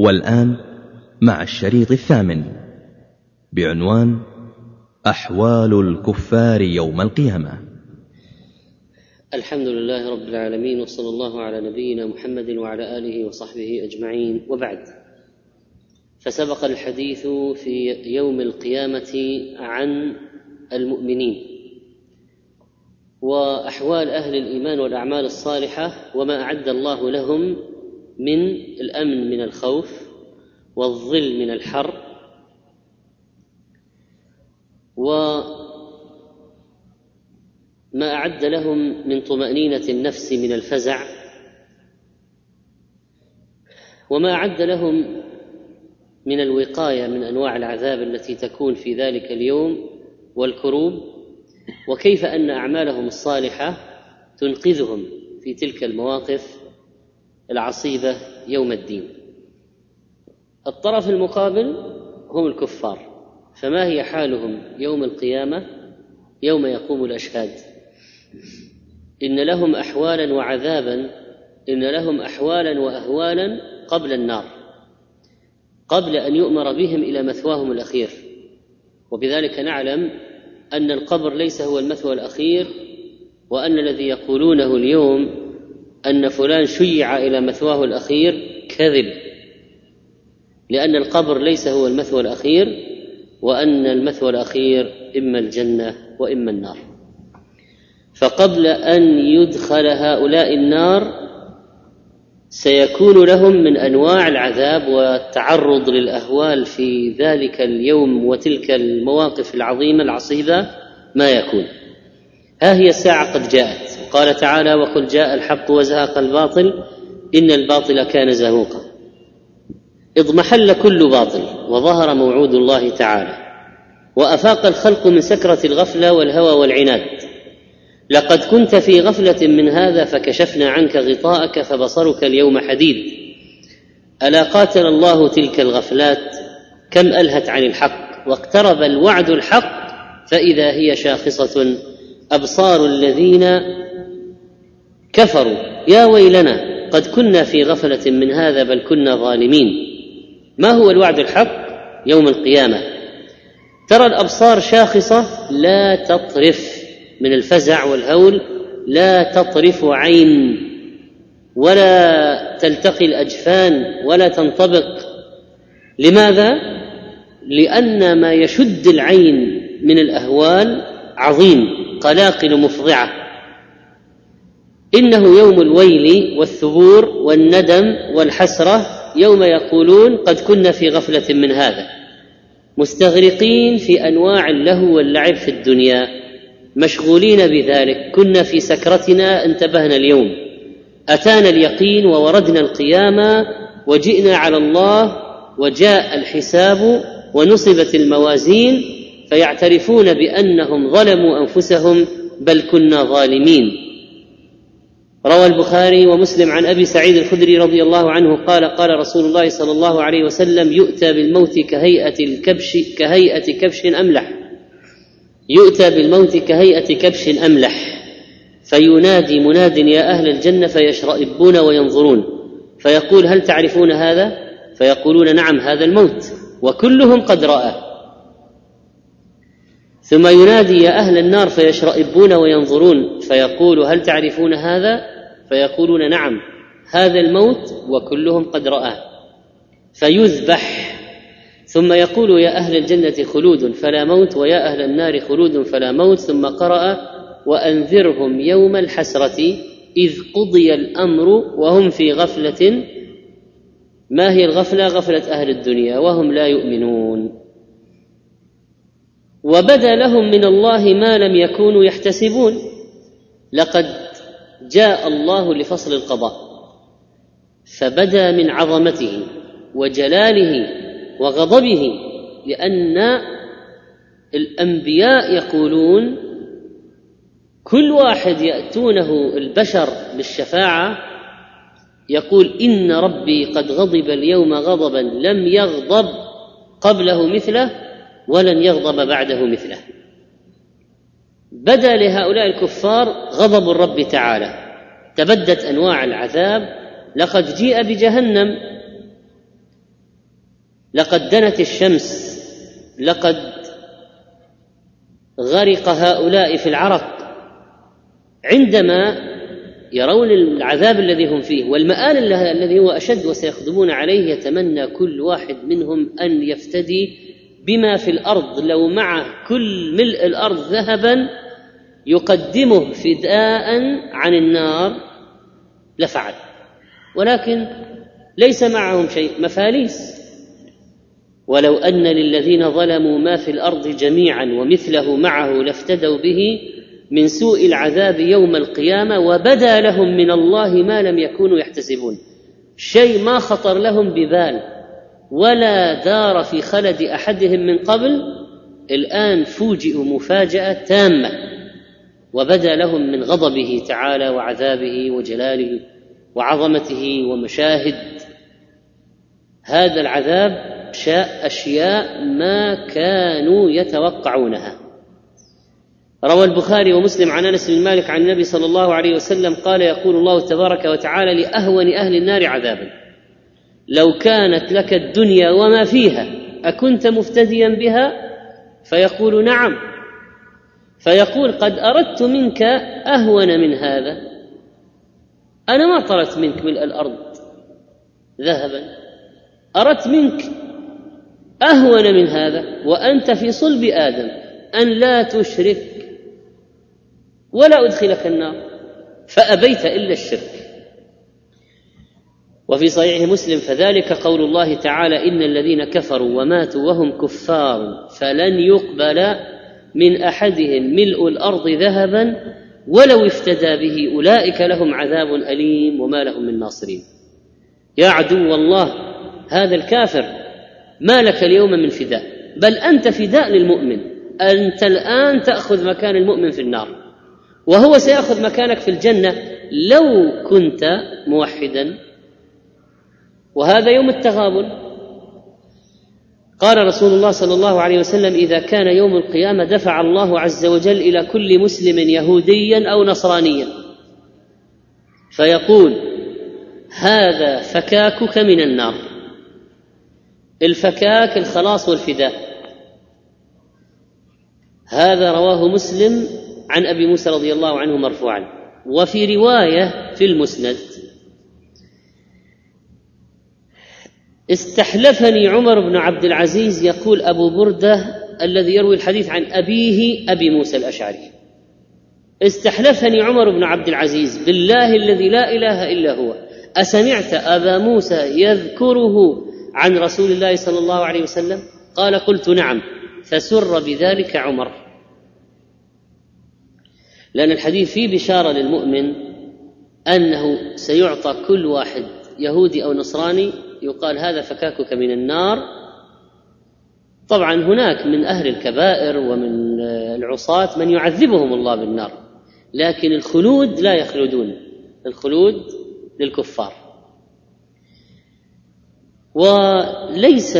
والآن مع الشريط الثامن. بعنوان أحوال الكفار يوم القيامة. الحمد لله رب العالمين وصلى الله على نبينا محمد وعلى آله وصحبه أجمعين. وبعد فسبق الحديث في يوم القيامة عن المؤمنين وأحوال أهل الإيمان والأعمال الصالحة وما أعد الله لهم من الأمن من الخوف والظل من الحر وما أعد لهم من طمأنينة النفس من الفزع وما أعد لهم من الوقاية من أنواع العذاب التي تكون في ذلك اليوم والكروب وكيف أن أعمالهم الصالحة تنقذهم في تلك المواقف العصيبة يوم الدين. الطرف المقابل هم الكفار فما هي حالهم يوم القيامة؟ يوم يقوم الأشهاد. إن لهم أحوالا وعذابا إن لهم أحوالا وأهوالا قبل النار قبل أن يؤمر بهم إلى مثواهم الأخير. وبذلك نعلم أن القبر ليس هو المثوى الأخير وأن الذي يقولونه اليوم أن فلان شيع إلى مثواه الأخير كذب. لأن القبر ليس هو المثوى الأخير وأن المثوى الأخير إما الجنة وإما النار. فقبل أن يدخل هؤلاء النار سيكون لهم من أنواع العذاب والتعرض للأهوال في ذلك اليوم وتلك المواقف العظيمة العصيبة ما يكون. ها هي الساعة قد جاءت. قال تعالى وقل جاء الحق وزهق الباطل إن الباطل كان زهوقا. اضمحل كل باطل وظهر موعود الله تعالى وأفاق الخلق من سكرة الغفلة والهوى والعناد. لقد كنت في غفلة من هذا فكشفنا عنك غطاءك فبصرك اليوم حديد. ألا قاتل الله تلك الغفلات؟ كم ألهت عن الحق؟ واقترب الوعد الحق فإذا هي شاخصة. أبصار الذين كفروا يا ويلنا قد كنا في غفلة من هذا بل كنا ظالمين. ما هو الوعد الحق يوم القيامة؟ ترى الأبصار شاخصة؟ لا تطرف من الفزع والهول لا تطرف عين ولا تلتقي الأجفان ولا تنطبق. لماذا؟ لأن ما يشد العين من الأهوال عظيم قلاقل مفضعة. إنه يوم الويل والثبور والندم والحسرة يوم يقولون قد كنا في غفلة من هذا مستغرقين في أنواع اللهو واللعب في الدنيا مشغولين بذلك كنا في سكرتنا انتبهنا اليوم أتانا اليقين ووردنا القيامه وجئنا على الله وجاء الحساب ونصبت الموازين فيعترفون بأنهم ظلموا أنفسهم بل كنا ظالمين. روى البخاري ومسلم عن أبي سعيد الخدري رضي الله عنه قال قال رسول الله صلى الله عليه وسلم يؤتى بالموت كهيئة الكبش كهيئة كبش أملح. يؤتى بالموت كهيئة كبش أملح. فينادي مناد يا أهل الجنة فيشرئبون وينظرون. فيقول هل تعرفون هذا؟ فيقولون نعم هذا الموت. وكلهم قد رأى. ثم ينادي يا أهل النار فيشرئبون وينظرون فيقول هل تعرفون هذا؟ فيقولون نعم هذا الموت وكلهم قد رآه فيذبح. ثم يقول يا أهل الجنة خلود فلا موت ويا أهل النار خلود فلا موت. ثم قرأ وأنذرهم يوم الحسرة إذ قضي الأمر وهم في غفلة. ما هي الغفلة؟ غفلة أهل الدنيا وهم لا يؤمنون. وبدا لهم من الله ما لم يكونوا يحتسبون. لقد جاء الله لفصل القضاء فبدا من عظمته وجلاله وغضبه لأن الأنبياء يقولون كل واحد يأتونه البشر بالشفاعة يقول إن ربي قد غضب اليوم غضبا لم يغضب قبله مثله ولن يغضب بعده مثله. بدا لهؤلاء الكفار غضب الرب تعالى. تبدت أنواع العذاب. لقد جيء بجهنم. لقد دنت الشمس. لقد غرق هؤلاء في العرق. عندما يرون العذاب الذي هم فيه والمآل الذي هو أشد وسيخدمون عليه يتمنى كل واحد منهم أن يفتدي بما في الأرض لو مع كل ملء الأرض ذهبا يقدمه فداء عن النار لفعل. ولكن ليس معهم شيء مفاليس. ولو أن للذين ظلموا ما في الأرض جميعا ومثله معه لافتدوا به من سوء العذاب يوم القيامة وبدا لهم من الله ما لم يكونوا يحتسبون. شيء ما خطر لهم ببال. ولا دار في خلد أحدهم من قبل. الآن فوجئوا مفاجأة تامة وبدا لهم من غضبه تعالى وعذابه وجلاله وعظمته ومشاهد. هذا العذاب شاء أشياء ما كانوا يتوقعونها. روى البخاري ومسلم عن أنس بن مالك عن النبي صلى الله عليه وسلم قال يقول الله تبارك وتعالى لأهون أهل النار عذابا. لو كانت لك الدنيا وما فيها أكنت مفتديا بها؟ فيقول نعم. فيقول قد أردت منك أهون من هذا. أنا ما طلبت منك ملء الأرض ذهبا. أردت منك أهون من هذا وأنت في صلب آدم أن لا تشرك ولا أدخلك النار. فأبيت إلا الشرك. وفي صحيح مسلم فذلك قول الله تعالى ان الذين كفروا وماتوا وهم كفار فلن يقبل من احدهم ملء الأرض ذهبا ولو افتدى به اولئك لهم عذاب اليم وما لهم من ناصرين. يا عدو الله هذا الكافر ما لك اليوم من فداء بل أنت فداء للمؤمن. أنت الآن تأخذ مكان المؤمن في النار وهو سيأخذ مكانك في الجنة لو كنت موحدا. وهذا يوم التغابن. قال رسول الله صلى الله عليه وسلم إذا كان يوم القيامة دفع الله عز وجل إلى كل مسلم يهوديا أو نصرانيا. فيقول هذا فكاكك من النار. الفكاك الخلاص والفداء. هذا رواه مسلم عن أبي موسى رضي الله عنه مرفوعا. وفي رواية في المسند. استحلفني عمر بن عبد العزيز يقول أبو بردة الذي يروي الحديث عن أبيه أبي موسى الأشعري. استحلفني عمر بن عبد العزيز بالله الذي لا إله إلا هو. أسمعت أبا موسى يذكره عن رسول الله صلى الله عليه وسلم؟ قال قلت نعم فسر بذلك عمر. لأن الحديث فيه بشارة للمؤمن أنه سيعطى كل واحد يهودي أو نصراني يقال هذا فكاكك من النار. طبعا هناك من أهل الكبائر ومن العصاة من يعذبهم الله بالنار لكن الخلود لا يخلدون الخلود للكفار. وليس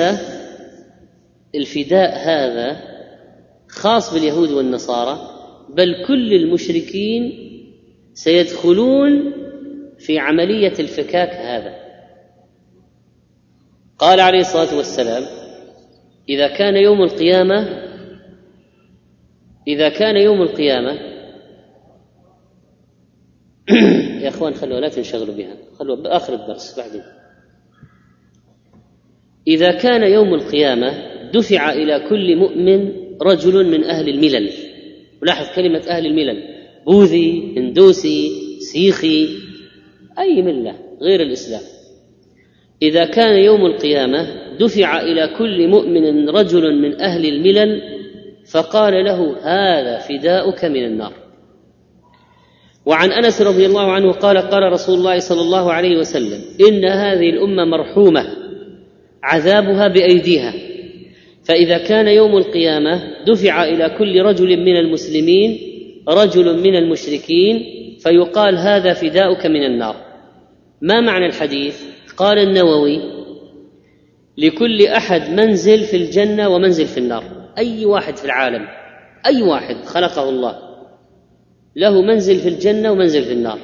الفداء هذا خاص باليهود والنصارى بل كل المشركين سيدخلون في عملية الفكاك هذا. قال عليه الصلاة والسلام إذا كان يوم القيامة إذا كان يوم القيامة يا إخوان خلوها لا تنشغلوا بها خلوها بآخر الدرس بعدين. إذا كان يوم القيامة دفع إلى كل مؤمن رجل من أهل الملل. ولاحظ كلمة أهل الملل. بوذي هندوسي سيخي أي ملة غير الإسلام. إذا كان يوم القيامة دفع إلى كل مؤمن رجل من أهل الملل فقال له هذا فداؤك من النار. وعن أنس رضي الله عنه قال قال رسول الله صلى الله عليه وسلم إن هذه الأمة مرحومة عذابها بأيديها. فإذا كان يوم القيامة دفع إلى كل رجل من المسلمين رجل من المشركين فيقال هذا فداؤك من النار. ما معنى الحديث؟ قال النووي لكل أحد منزل في الجنة ومنزل في النار. أي واحد في العالم أي واحد خلقه الله له منزل في الجنة ومنزل في النار.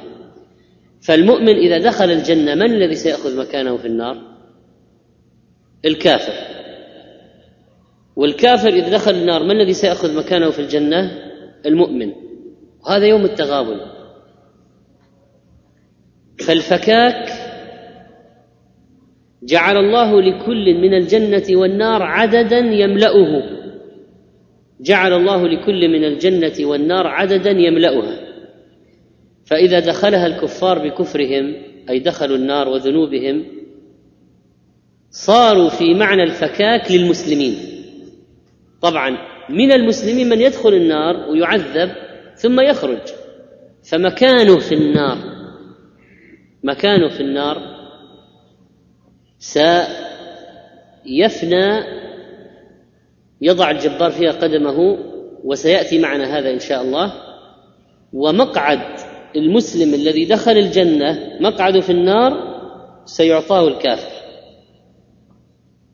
فالمؤمن إذا دخل الجنة من الذي سيأخذ مكانه في النار؟ الكافر. والكافر إذا دخل النار ما الذي سيأخذ مكانه في الجنة؟ المؤمن. وهذا يوم التغابن. فالفكاك جعل الله لكل من الجنة والنار عددا يملأه. جعل الله لكل من الجنة والنار عددا يملأها. فإذا دخلها الكفار بكفرهم أي دخلوا النار وذنوبهم صاروا في معنى الفكاك للمسلمين. طبعا من المسلمين من يدخل النار ويعذب ثم يخرج. فمكانه في النار. مكانه في النار سيفنى يضع الجبار فيها قدمه وسيأتي معنا هذا إن شاء الله. ومقعد المسلم الذي دخل الجنة مقعده في النار سيعطاه الكافر.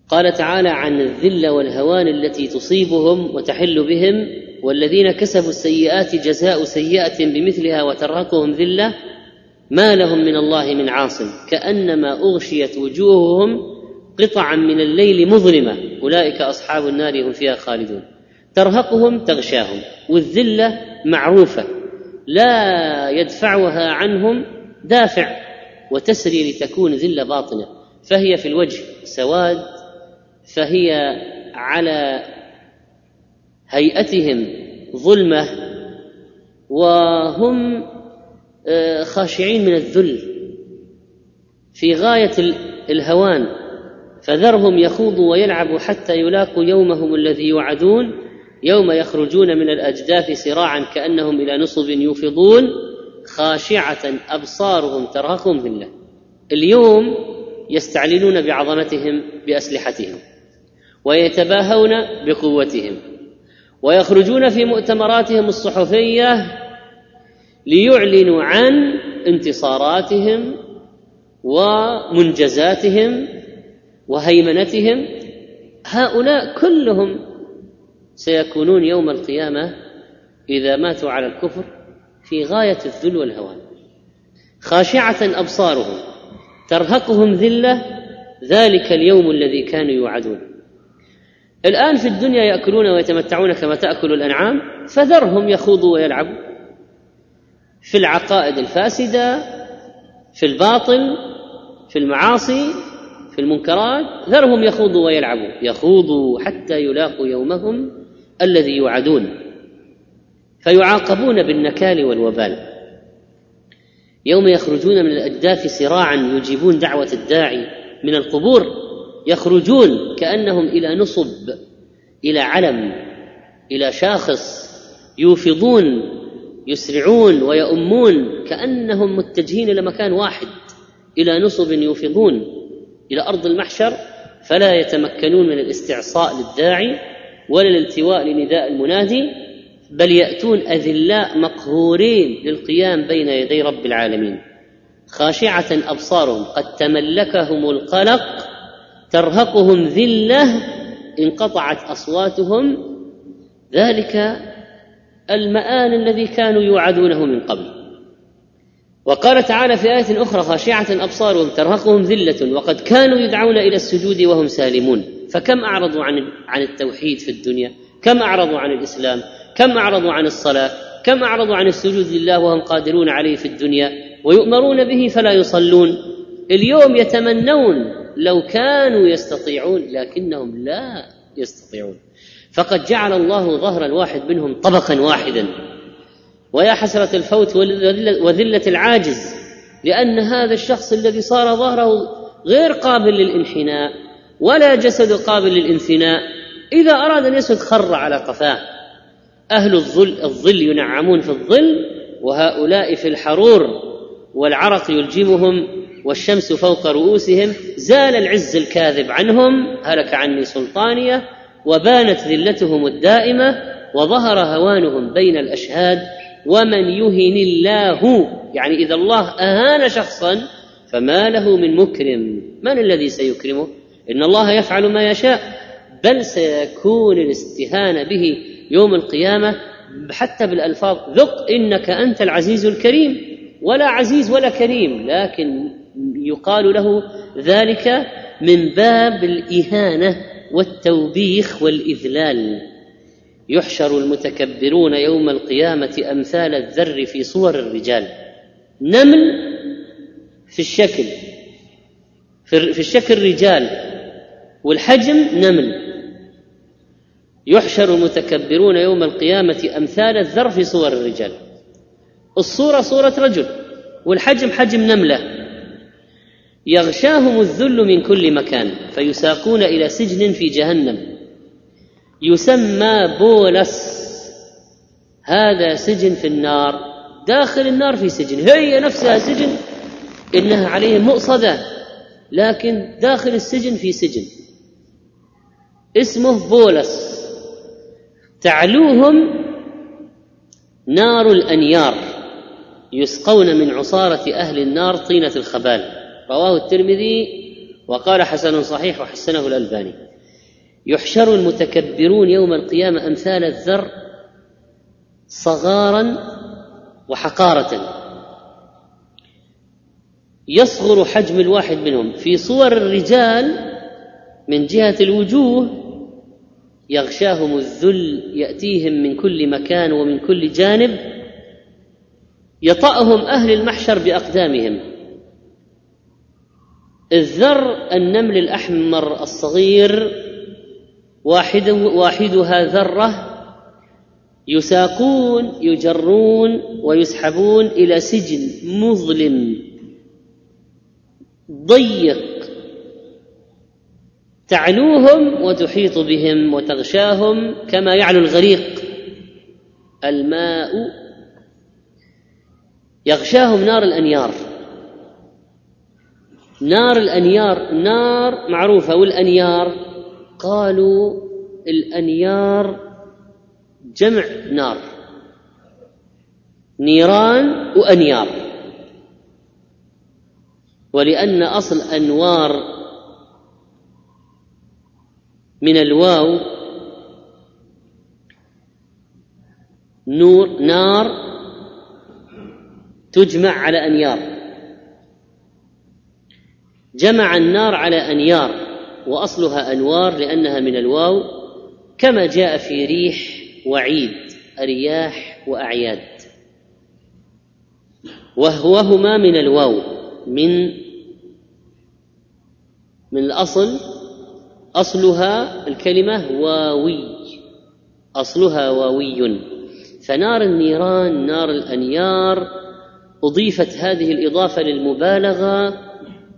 قال تعالى عن الذله والهوان التي تصيبهم وتحل بهم والذين كسبوا السيئات جزاء سيئة بمثلها وترهقهم ذلة. ما لهم من الله من عاصم كأنما أغشيت وجوههم قطعا من الليل مظلمة أولئك أصحاب النار هم فيها خالدون. ترهقهم تغشاهم والذلة معروفة لا يدفعها عنهم دافع وتسري لتكون ذلة باطنة. فهي في الوجه سواد فهي على هيئتهم ظلمة وهم خاشعين من الذل. في غاية الهوان فذرهم يخوضوا ويلعبوا حتى يلاقوا يومهم الذي يوعدون يوم يخرجون من الأجداث سراعا كأنهم إلى نصب يوفضون خاشعة أبصارهم ترهقهم ذلة. اليوم يستعلنون بعظمتهم بأسلحتهم ويتباهون بقوتهم ويخرجون في مؤتمراتهم الصحفية ليعلنوا عن انتصاراتهم ومنجزاتهم وهيمنتهم. هؤلاء كلهم سيكونون يوم القيامة إذا ماتوا على الكفر في غاية الذل والهوان. خاشعة أبصارهم ترهقهم ذلة ذلك اليوم الذي كانوا يوعدون. الآن في الدنيا يأكلون ويتمتعون كما تأكل الأنعام فذرهم يخوضوا ويلعبوا. في العقائد الفاسدة في الباطل في المعاصي في المنكرات ذرهم يخوضوا ويلعبوا يخوضوا حتى يلاقوا يومهم الذي يوعدون. فيعاقبون بالنكال والوبال. يوم يخرجون من الأجداث سراعا يجيبون دعوة الداعي من القبور يخرجون كأنهم إلى نصب إلى علم إلى شاخص يوفضون يسرعون ويؤمون كأنهم متجهين إلى مكان واحد إلى نصب يوفضون. إلى أرض المحشر فلا يتمكنون من الاستعصاء للداعي ولا الالتواء لنداء المنادي بل يأتون أذلاء مقهورين للقيام بين يدي رب العالمين. خاشعة أبصارهم قد تملكهم القلق ترهقهم ذلة انقطعت أصواتهم. ذلك المآل الذي كانوا يوعدونه من قبل. وقال تعالى في آية أخرى خاشعة أبصارهم ترهقهم ذلة وقد كانوا يدعون إلى السجود وهم سالمون. فكم أعرضوا عن عن التوحيد في الدنيا؟ كم أعرضوا عن الإسلام؟ كم أعرضوا عن الصلاة؟ كم أعرضوا عن السجود لله وهم قادرون عليه في الدنيا؟ ويؤمرون به فلا يصلون. اليوم يتمنون لو كانوا يستطيعون لكنهم لا يستطيعون. فقد جعل الله ظهر الواحد منهم طبقا واحدا. ويا حسرة الفوت وذلة العاجز لأن هذا الشخص الذي صار ظهره غير قابل للانحناء ولا جسد قابل للانثناء. إذا أراد أن يسد خر على قفاه. أهل الظل الظل ينعمون في الظل وهؤلاء في الحرور والعرق يلجمهم والشمس فوق رؤوسهم. زال العز الكاذب عنهم هلك عني سلطانية وبانت ذلتهم الدائمة وظهر هوانهم بين الأشهاد ومن يهن الله. يعني إذا الله أهان شخصا فما له من مكرم. من الذي سيكرمه؟ إن الله يفعل ما يشاء بل سيكون الاستهانة به يوم القيامة. حتى بالألفاظ ذق إنك أنت العزيز الكريم. ولا عزيز ولا كريم لكن يقال له ذلك من باب الإهانة. والتوبيخ والإذلال. يحشر المتكبرون يوم القيامة أمثال الذر في صور الرجال. نمل في الشكل في الشكل رجال والحجم نمل. يحشر المتكبرون يوم القيامة أمثال الذر في صور الرجال. الصورة صورة رجل والحجم حجم نملة. يغشاهم الذل من كل مكان فيساقون إلى سجن في جهنم. يسمى بولس. هذا سجن في النار داخل النار في سجن. هي نفسها سجن إنها عليهم مؤصدة لكن داخل السجن في سجن. اسمه بولس. تعلوهم نار الأنيار يسقون من عصارة أهل النار طينة الخبال. رواه الترمذي وقال حسن صحيح وحسنه الألباني. يحشر المتكبرون يوم القيامة أمثال الذر صغارا وحقارة. يصغر حجم الواحد منهم. في صور الرجال من جهة الوجوه يغشاهم الذل يأتيهم من كل مكان ومن كل جانب يطأهم أهل المحشر بأقدامهم. الذر النمل الأحمر الصغير واحد واحدها ذرة يساقون يجرون ويسحبون إلى سجن مظلم. ضيق. تعلوهم وتحيط بهم وتغشاهم كما يعلو الغريق. الماء. يغشاهم نار الأنيار. نار الأنيار نار معروفة والأنيار قالوا الأنيار جمع نار نيران وأنيار. ولأن أصل أنوار من الواو نور نار تجمع على أنيار. جمع النار على أنيار وأصلها أنوار لأنها من الواو كما جاء في ريح وعيد رياح وأعياد. وهوهما من الواو من من الأصل أصلها الكلمة واوي أصلها واوي. فنار النيران نار الأنيار أضيفت هذه الإضافة للمبالغة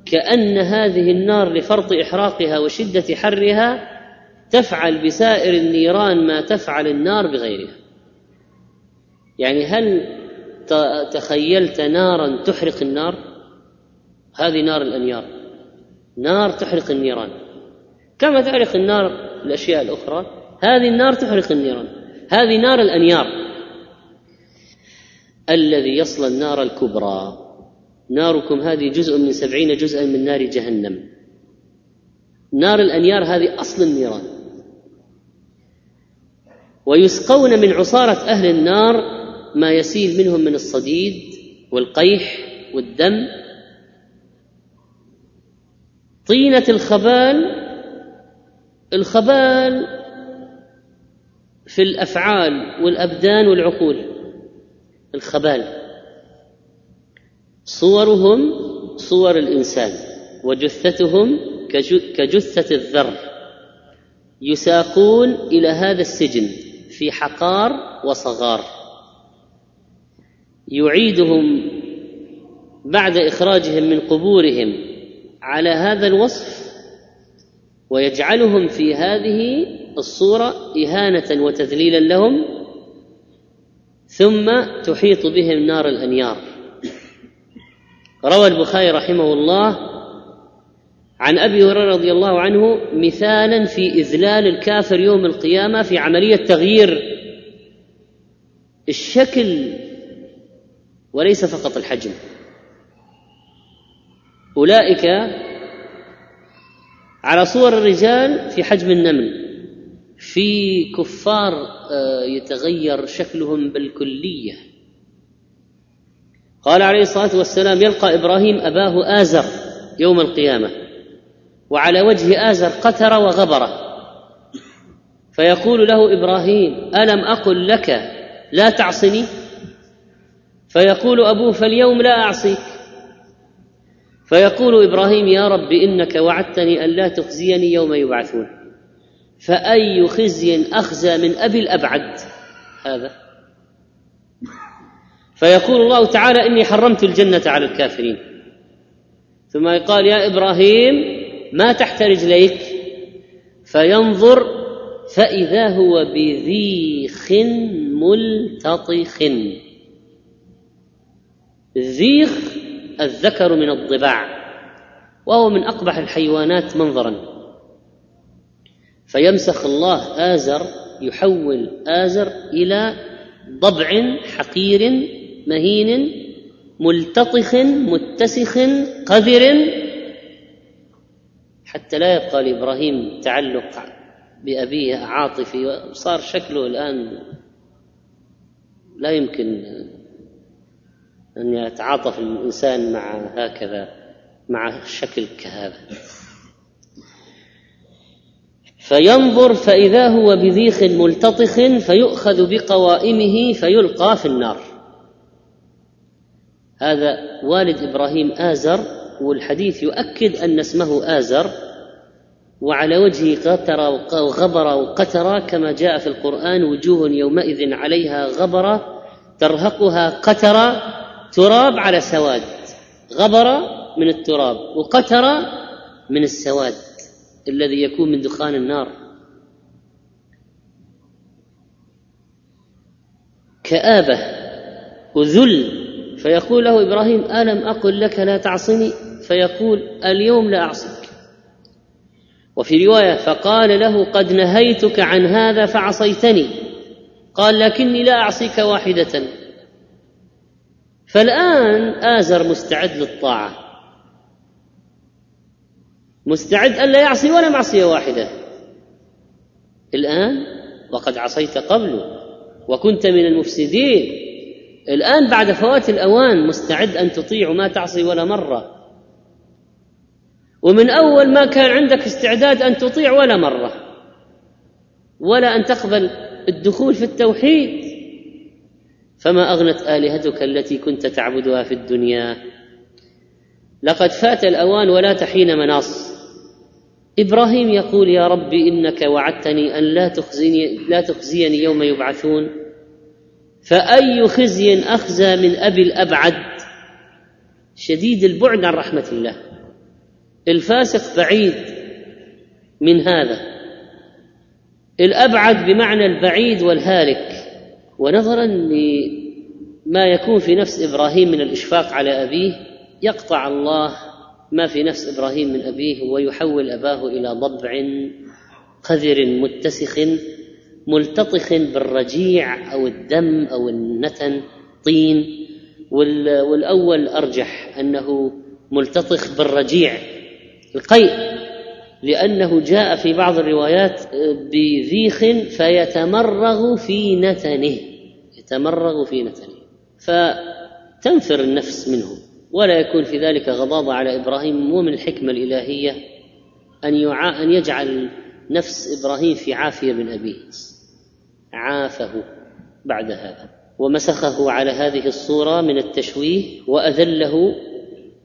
كأن هذه النار لفرط إحراقها وشدة حرها تفعل بسائر النيران ما تفعل النار بغيرها. يعني هل تخيلت نارا تحرق النار؟ هذه نار الأنيار. نار تحرق النيران. كما تحرق النار الأشياء الأخرى هذه النار تحرق النيران. هذه نار الأنيار. الذي يصلى النار الكبرى. ناركم هذه جزء من سبعين جزءا من نار جهنم. نار الأنيار هذه أصل النيران. ويسقون من عصارة أهل النار ما يسيل منهم من الصديد والقيح والدم. طينة الخبال الخبال في الأفعال والأبدان والعقول. الخبال. صورهم صور الإنسان وجثتهم كجثة الذر. يساقون إلى هذا السجن في حقار وصغار. يعيدهم بعد إخراجهم من قبورهم على هذا الوصف ويجعلهم في هذه الصورة إهانة وتذليلا لهم ثم تحيط بهم نار الأنيار. روى البخاري رحمه الله عن أبي هريرة رضي الله عنه مثالا في إذلال الكافر يوم القيامة في عملية تغيير. الشكل وليس فقط الحجم. أولئك على صور الرجال في حجم النمل. في كفار آه، يتغير شكلهم بالكلية. قال عليه الصلاة والسلام يلقى إبراهيم أباه آزر يوم القيامة وعلى وجه آزر قتر وغبره. فيقول له إبراهيم ألم أقل لك لا تعصني؟ فيقول أبوه فاليوم لا أعصيك. فيقول إبراهيم يا رب إنك وعدتني أن لا تخزيني يوم يبعثون. فأي خزي أخزى من أبي الأبعد؟ هذا فيقول الله تعالى إني حرمت الجنة على الكافرين. ثم يقال يا إبراهيم ما تحت رجليك؟ فينظر فإذا هو بذيخ ملتطخ. الذيخ الذكر من الضباع وهو من أقبح الحيوانات منظرا. فيمسخ الله آزر يحول آزر إلى ضبع حقير مهين ملتطخ متسخ قذر. حتى لا يبقى لإبراهيم تعلق بأبيه عاطفي وصار شكله الآن لا يمكن أن يتعاطف الإنسان مع هكذا مع شكل كهذا. فينظر فإذا هو بذيخ ملتطخ فيؤخذ بقوائمه فيلقى في النار. هذا والد إبراهيم آزر والحديث يؤكد أن اسمه آزر وعلى وجهه قتر وغبر وقتر كما جاء في القرآن وجوه يومئذ عليها غبرة ترهقها قتر تراب على سواد. غبر من التراب وقتر من السواد الذي يكون من دخان النار. كآبة وذل فيقول له إبراهيم ألم أقل لك لا تعصني؟ فيقول اليوم لا اعصيك وفي رواية فقال له قد نهيتك عن هذا فعصيتني. قال لكني لا أعصيك واحدة. فالآن آزر مستعد للطاعة. مستعد الا يعصي ولا معصية واحدة. الآن وقد عصيت قبل وكنت من المفسدين. الآن بعد فوات الأوان مستعد أن تطيع ما تعصي ولا مرة ومن أول ما كان عندك استعداد أن تطيع ولا مرة ولا أن تقبل الدخول في التوحيد. فما أغنت آلهتك التي كنت تعبدها في الدنيا. لقد فات الأوان ولا تحين مناص. إبراهيم يقول يا رب إنك وعدتني أن لا تخزيني لا تخزيني يوم يبعثون. فأي خزي أخزى من أبي الأبعد؟ شديد البعد عن رحمة الله. الفاسق بعيد من هذا. الأبعد بمعنى البعيد والهالك. ونظرا لما يكون في نفس إبراهيم من الإشفاق على أبيه يقطع الله ما في نفس إبراهيم من أبيه ويحول أباه إلى ضبع قذر متسخ ملتطخ بالرجيع أو الدم أو النتن طين. والأول أرجح أنه ملتطخ بالرجيع. القيء لأنه جاء في بعض الروايات بذيخ فيتمرغ في نتنه. يتمرغ في نتنه. فتنفر النفس منه. ولا يكون في ذلك غضاضة على إبراهيم. ومن الحكمة الإلهية أن أن يجعل نفس إبراهيم في عافية من أبيه. عافه بعد هذا ومسخه على هذه الصورة من التشويه وأذله.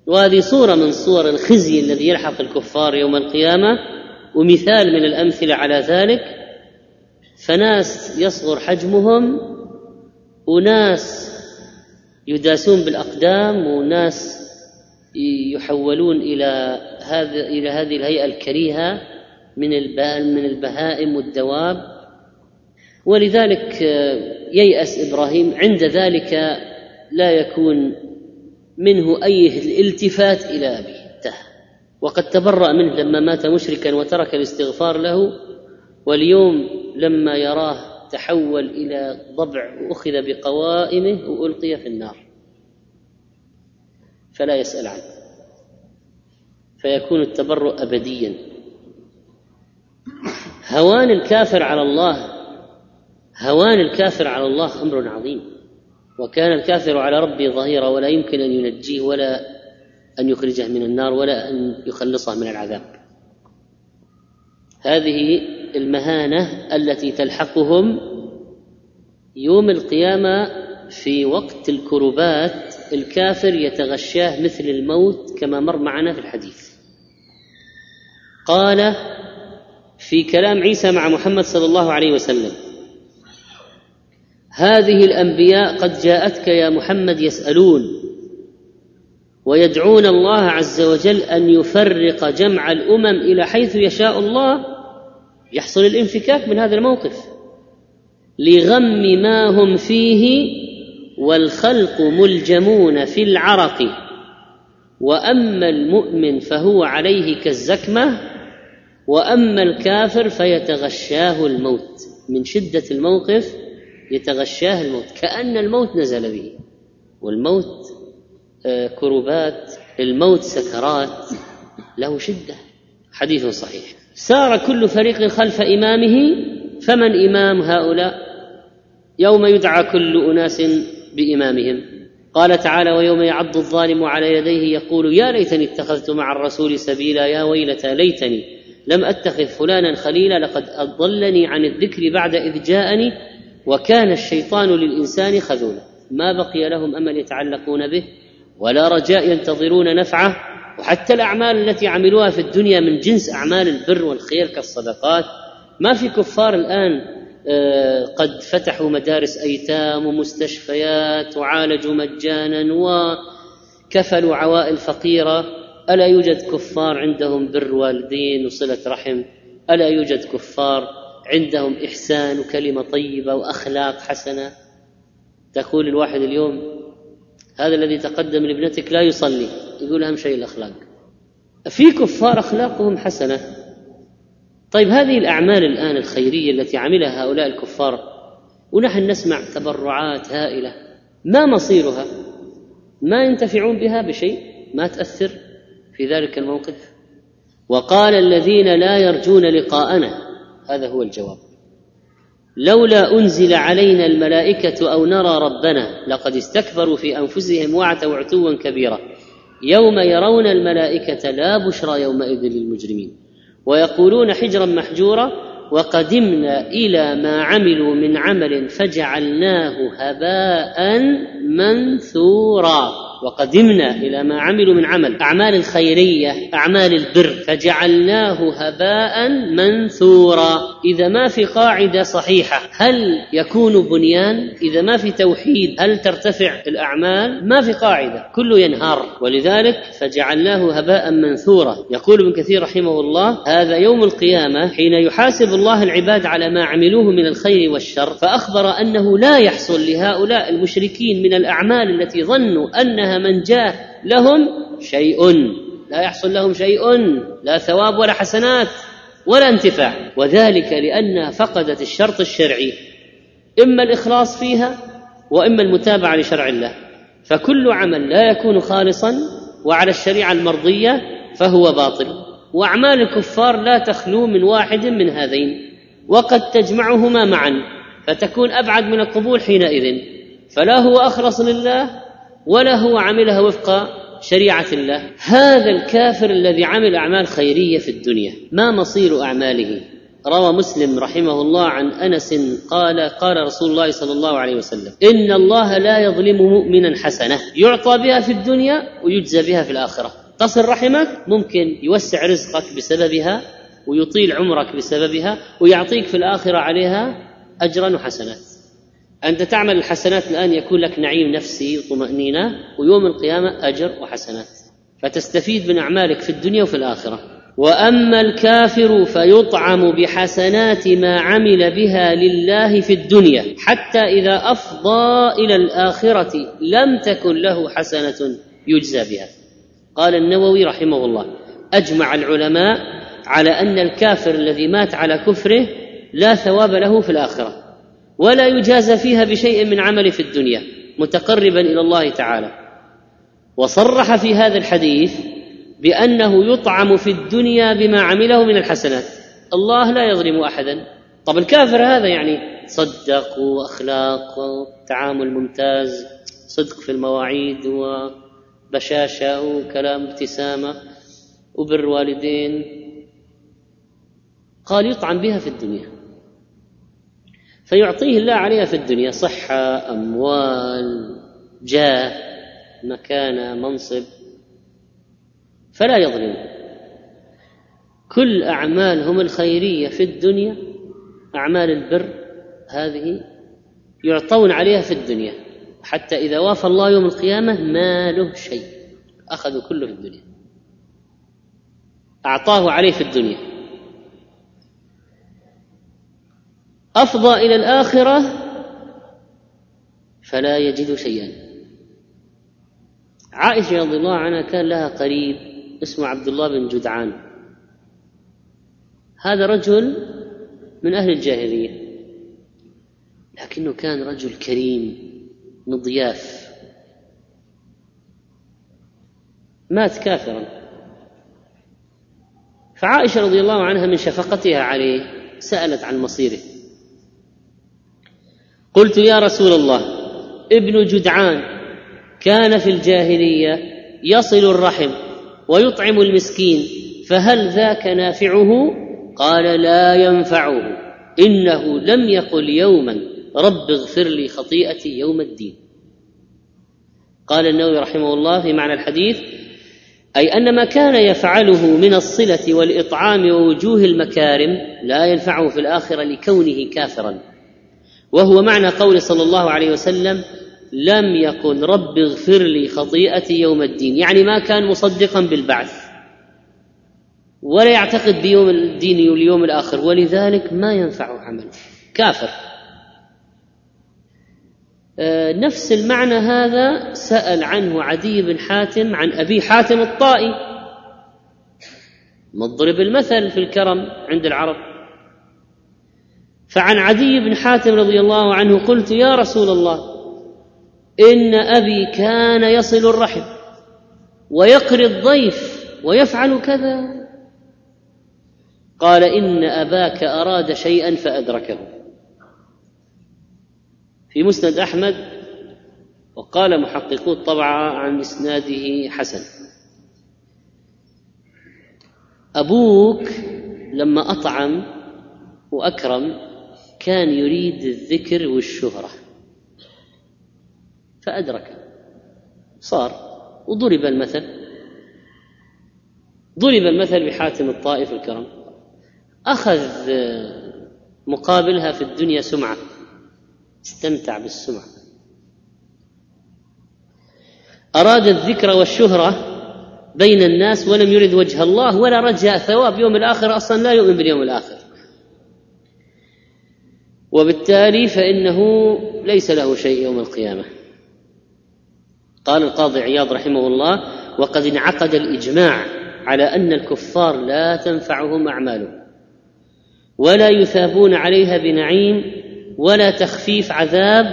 وهذه صورة من صور الخزي الذي يلحق الكفار يوم القيامة ومثال من الأمثلة على ذلك. فناس يصغر حجمهم وناس يداسون بالأقدام وناس يحولون إلى هذا إلى هذه الهيئة الكريهة من من البهائم والدواب. ولذلك آه، ييأس إبراهيم عند ذلك لا يكون منه أي الالتفات إلى أبيه انتهى. وقد تبرأ منه لما مات مشركا وترك الاستغفار له واليوم لما يراه تحول إلى ضبع وأخذ بقوائمه وألقي في النار. فلا يسأل عنه. فيكون التبرؤ أبديا. هوان الكافر على الله هوان الكافر على الله أمر عظيم وكان الكافر على ربه ظهيرا ولا يمكن أن ينجيه ولا أن يخرجه من النار ولا أن يخلصه من العذاب. هذه المهانة التي تلحقهم يوم القيامة في وقت الكربات الكافر يتغشاه مثل الموت كما مر معنا في الحديث. قال في كلام عيسى مع محمد صلى الله عليه وسلم هذه الأنبياء قد جاءتك يا محمد يسألون ويدعون الله عز وجل أن يفرق جمع الأمم إلى حيث يشاء الله يحصل الانفكاك من هذا الموقف. لغم ما هم فيه والخلق ملجمون في العرق وأما المؤمن فهو عليه كالزكمة وأما الكافر فيتغشاه الموت. من شدة الموقف يتغشاه الموت كأن الموت نزل به. والموت آه، كربات الموت سكرات له شدة. حديث صحيح. سار كل فريق خلف إمامه فمن إمام هؤلاء؟ يوم يدعى كل أناس بإمامهم. قال تعالى ويوم يعض الظالم على يديه يقول يا ليتني اتخذت مع الرسول سبيلا يا ويلتى ليتني لم أتخذ فلانا خليلا لقد أضلني عن الذكر بعد إذ جاءني وكان الشيطان للإنسان خذولا. ما بقي لهم أمل يتعلقون به ولا رجاء ينتظرون نفعه وحتى الأعمال التي عملوها في الدنيا من جنس أعمال البر والخير كالصدقات. ما في كفار الآن آه، قد فتحوا مدارس أيتام ومستشفيات وعالجوا مجانا وكفلوا عوائل فقيرة. ألا يوجد كفار عندهم بر والدين وصلة رحم؟ ألا يوجد كفار عندهم إحسان وكلمة طيبة وأخلاق حسنة. تقول الواحد اليوم هذا الذي تقدم لابنتك لا يصلي. يقول أهم شيء الأخلاق. في كفار أخلاقهم حسنة. طيب هذه الأعمال الآن الخيرية التي عملها هؤلاء الكفار ونحن نسمع تبرعات هائلة. ما مصيرها؟ ما ينتفعون بها بشيء؟ ما تأثر في ذلك الموقف؟ وقال الذين لا يرجون لقاءنا هذا هو الجواب. لولا أنزل علينا الملائكة أو نرى ربنا لقد استكبروا في أنفسهم وعتوا عتوا كبيرا. يوم يرون الملائكة لا بشرى يومئذ للمجرمين. ويقولون حجرا محجورا وقدمنا إلى ما عملوا من عمل فجعلناه هباء منثورا. وقدمنا إلى ما عملوا من عمل أعمال الخيرية أعمال البر. فجعلناه هباء منثورا. إذا ما في قاعدة صحيحة هل يكون بنيان؟ إذا ما في توحيد هل ترتفع الأعمال؟ ما في قاعدة كله ينهار. ولذلك فجعلناه هباء منثورا. يقول ابن كثير رحمه الله هذا يوم القيامة حين يحاسب الله العباد على ما عملوه من الخير والشر فأخبر أنه لا يحصل لهؤلاء المشركين من الأعمال التي ظنوا أنها إنها منجاه لهم شيء. لا يحصل لهم شيء لا ثواب ولا حسنات ولا انتفاع. وذلك لأنها فقدت الشرط الشرعي. إما الإخلاص فيها وإما المتابعة لشرع الله. فكل عمل لا يكون خالصا وعلى الشريعة المرضية فهو باطل. وأعمال الكفار لا تخلو من واحد من هذين. وقد تجمعهما معا فتكون أبعد من القبول حينئذ. فلا هو أخلص لله ولا هو عملها وفق شريعة الله. هذا الكافر الذي عمل أعمال خيرية في الدنيا ما مصير أعماله؟ روى مسلم رحمه الله عن أنس قال قال رسول الله صلى الله عليه وسلم إن الله لا يظلم مؤمنا حسنة. يعطى بها في الدنيا ويجزى بها في الآخرة. تصل رحمك ممكن يوسع رزقك بسببها ويطيل عمرك بسببها ويعطيك في الآخرة عليها اجرا وحسنات أنت تعمل الحسنات الآن يكون لك نعيم نفسي وطمأنينة ويوم القيامة أجر وحسنات. فتستفيد من أعمالك في الدنيا وفي الآخرة. وأما الكافر فيطعم بحسنات ما عمل بها لله في الدنيا حتى إذا أفضى إلى الآخرة لم تكن له حسنة يجزى بها. قال النووي رحمه الله أجمع العلماء على أن الكافر الذي مات على كفره لا ثواب له في الآخرة. ولا يجازى فيها بشيء من عمل في الدنيا متقربا إلى الله تعالى. وصرح في هذا الحديث بأنه يطعم في الدنيا بما عمله من الحسنات. الله لا يظلم احدا. طب الكافر هذا يعني صدق وأخلاق وتعامل ممتاز صدق في المواعيد وبشاشة وكلام ابتسامة وبر والدين قال يطعم بها في الدنيا. فيعطيه الله عليها في الدنيا صحة أموال جاه مكانة منصب فلا يظلم كل أعمالهم الخيرية في الدنيا أعمال البر هذه يعطون عليها في الدنيا. حتى إذا وافى الله يوم القيامة ما له شيء أخذوا كله في الدنيا. أعطاه عليه في الدنيا. أفضى إلى الآخرة فلا يجد شيئا. عائشة رضي الله عنها كان لها قريب اسمه عبد الله بن جدعان. هذا رجل من أهل الجاهلية لكنه كان رجل كريم مضياف مات كافرا. فعائشة رضي الله عنها من شفقتها عليه سألت عن مصيره. قلت يا رسول الله ابن جدعان كان في الجاهلية يصل الرحم ويطعم المسكين فهل ذاك نافعه؟ قال لا ينفعه إنه لم يقل يوما رب اغفر لي خطيئتي يوم الدين. قال النووي رحمه الله في معنى الحديث أي أن ما كان يفعله من الصلة والإطعام ووجوه المكارم لا ينفعه في الآخرة لكونه كافرا. وهو معنى قول صلى الله عليه وسلم لم يقل رب اغفر لي خطيئتي يوم الدين. يعني ما كان مصدقا بالبعث ولا يعتقد بيوم الدين واليوم الآخر ولذلك ما ينفعه عمله كافر. آه، نفس المعنى هذا سأل عنه عدي بن حاتم عن أبي حاتم الطائي مضرب المثل في الكرم عند العرب. فعن عدي بن حاتم رضي الله عنه قلت يا رسول الله إن أبي كان يصل الرحم ويقري الضيف ويفعل كذا. قال إن أباك أراد شيئا فأدركه. في مسند أحمد وقال محققو الطبعه عن إسناده حسن. أبوك لما أطعم وأكرم كان يريد الذكر والشهرة. فأدرك. صار. وضرب المثل. ضرب المثل بحاتم الطائف الكرم أخذ مقابلها في الدنيا سمعة. استمتع بالسمعة. أراد الذكر والشهرة بين الناس ولم يرد وجه الله ولا رجاء ثواب. يوم الآخر أصلا لا يؤمن باليوم الآخر. وبالتالي فإنه ليس له شيء يوم القيامة. قال القاضي عياض رحمه الله وقد انعقد الإجماع على أن الكفار لا تنفعهم أعمالهم ولا يثابون عليها بنعيم ولا تخفيف عذاب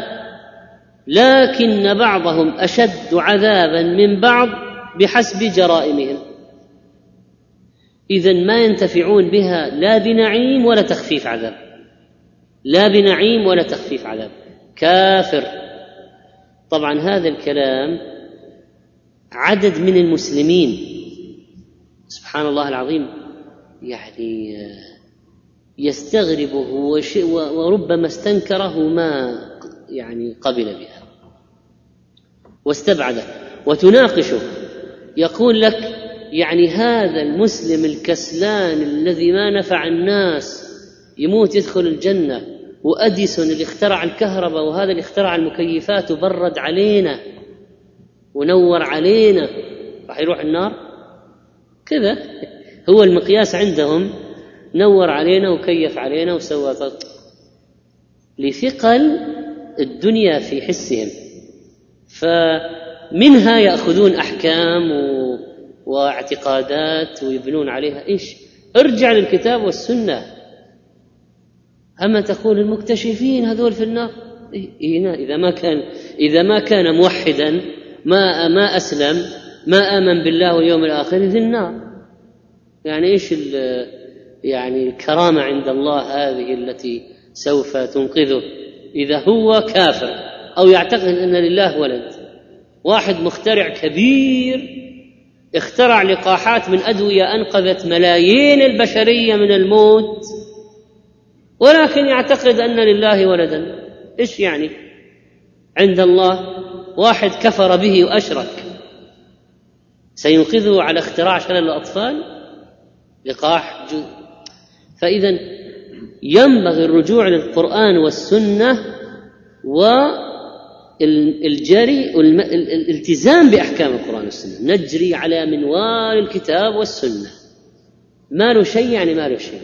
لكن بعضهم أشد عذابا من بعض بحسب جرائمهم. اذا ما ينتفعون بها لا بنعيم ولا تخفيف عذاب. لا بنعيم ولا تخفيف عذاب. كافر. طبعا هذا الكلام عدد من المسلمين. سبحان الله العظيم. يعني يستغربه وربما استنكره ما يعني قبل بها. واستبعده. وتناقشه. يقول لك يعني هذا المسلم الكسلان الذي ما نفع الناس يموت يدخل الجنة وأديسون اللي اخترع الكهرباء وهذا اللي اخترع المكيفات وبرد علينا ونور علينا. راح يروح النار؟ كذا. هو المقياس عندهم. نور علينا وكيف علينا وسوى لثقل الدنيا في حسهم. فمنها يأخذون أحكام و... واعتقادات ويبنون عليها. إيش؟ ارجع للكتاب والسنة. أما تقول المكتشفين هذول في النار؟ إيه إذا ما كان إذا ما كان موحدا ما ما أسلم ما آمن بالله واليوم الآخر في النار. يعني إيش يعني الكرامة عند الله هذه التي سوف تنقذه؟ إذا هو كافر أو يعتقد أن لله ولد. واحد مخترع كبير اخترع لقاحات من أدوية أنقذت ملايين البشرية من الموت. ولكن يعتقد أن لله ولدا. إيش يعني؟ عند الله واحد كفر به وأشرك. سينقذه على اختراع شلل الأطفال؟ لقاح فاذا ينبغي الرجوع للقرآن والسنة والجري الالتزام بأحكام القرآن والسنة. نجري على منوال الكتاب والسنة. ما له شيء يعني ما له شيء.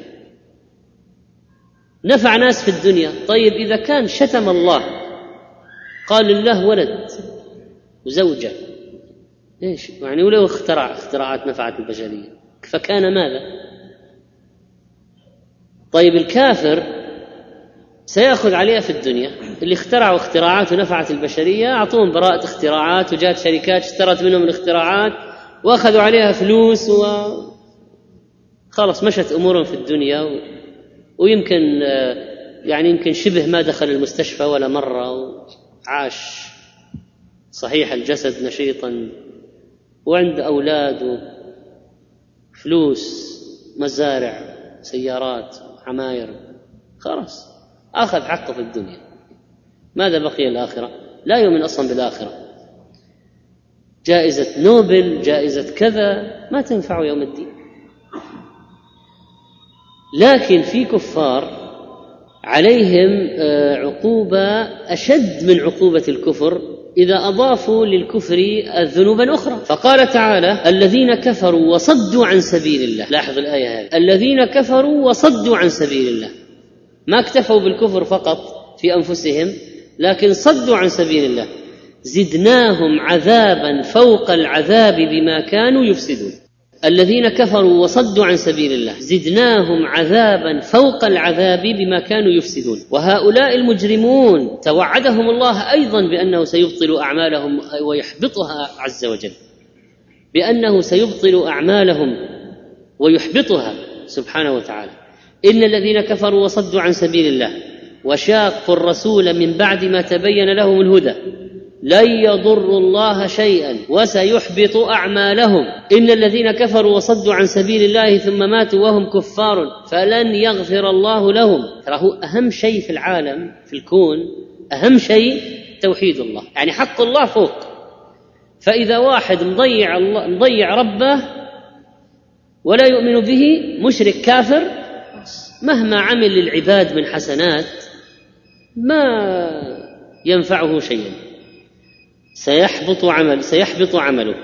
نفع ناس في الدنيا. طيب إذا كان شتم الله قال لله ولد وزوجة إيش؟ يعني ولو اخترع اختراعات نفعت البشرية. فكان ماذا؟ طيب الكافر سيأخذ عليها في الدنيا. اللي اخترعوا اختراعات ونفعت البشرية أعطوهم براءة اختراعات وجات شركات اشترت منهم الاختراعات وأخذوا عليها فلوس و خلاص مشت أمورهم في الدنيا و... ويمكن يعني يمكن شبه ما دخل المستشفى ولا مرة وعاش صحيح الجسد نشيطا وعند أولاد فلوس مزارع سيارات عماير خلاص أخذ حقه في الدنيا. ماذا بقي الآخرة؟ لا يؤمن أصلا بالآخرة. جائزة نوبل جائزة كذا ما تنفع يوم الدين. لكن في كفار عليهم آه، عقوبة أشد من عقوبة الكفر إذا أضافوا للكفر الذنوبا أخرى فقال تعالى الذين كفروا وصدوا عن سبيل الله. لاحظ الآية هذه. الذين كفروا وصدوا عن سبيل الله. ما اكتفوا بالكفر فقط في أنفسهم لكن صدوا عن سبيل الله. زدناهم عذابا فوق العذاب بما كانوا يفسدون. الذين كفروا وصدوا عن سبيل الله. زدناهم عذابا فوق العذاب بما كانوا يفسدون. وهؤلاء المجرمون توعدهم الله أيضا بأنه سيبطل أعمالهم ويحبطها عز وجل. بأنه سيبطل أعمالهم ويحبطها سبحانه وتعالى. إن الذين كفروا وصدوا عن سبيل الله وشاقوا الرسول من بعد ما تبين لهم الهدى. لن يضروا الله شيئا وسيحبط أعمالهم. إن الذين كفروا وصدوا عن سبيل الله ثم ماتوا وهم كفار فلن يغفر الله لهم. ترى هو أهم شيء في العالم في الكون أهم شيء توحيد الله. يعني حق الله فوق. فإذا واحد مضيع الله مضيع ربه ولا يؤمن به مشرك كافر مهما عمل للعباد من حسنات ما ينفعه شيئا. سيحبط عمل سيحبط عمله.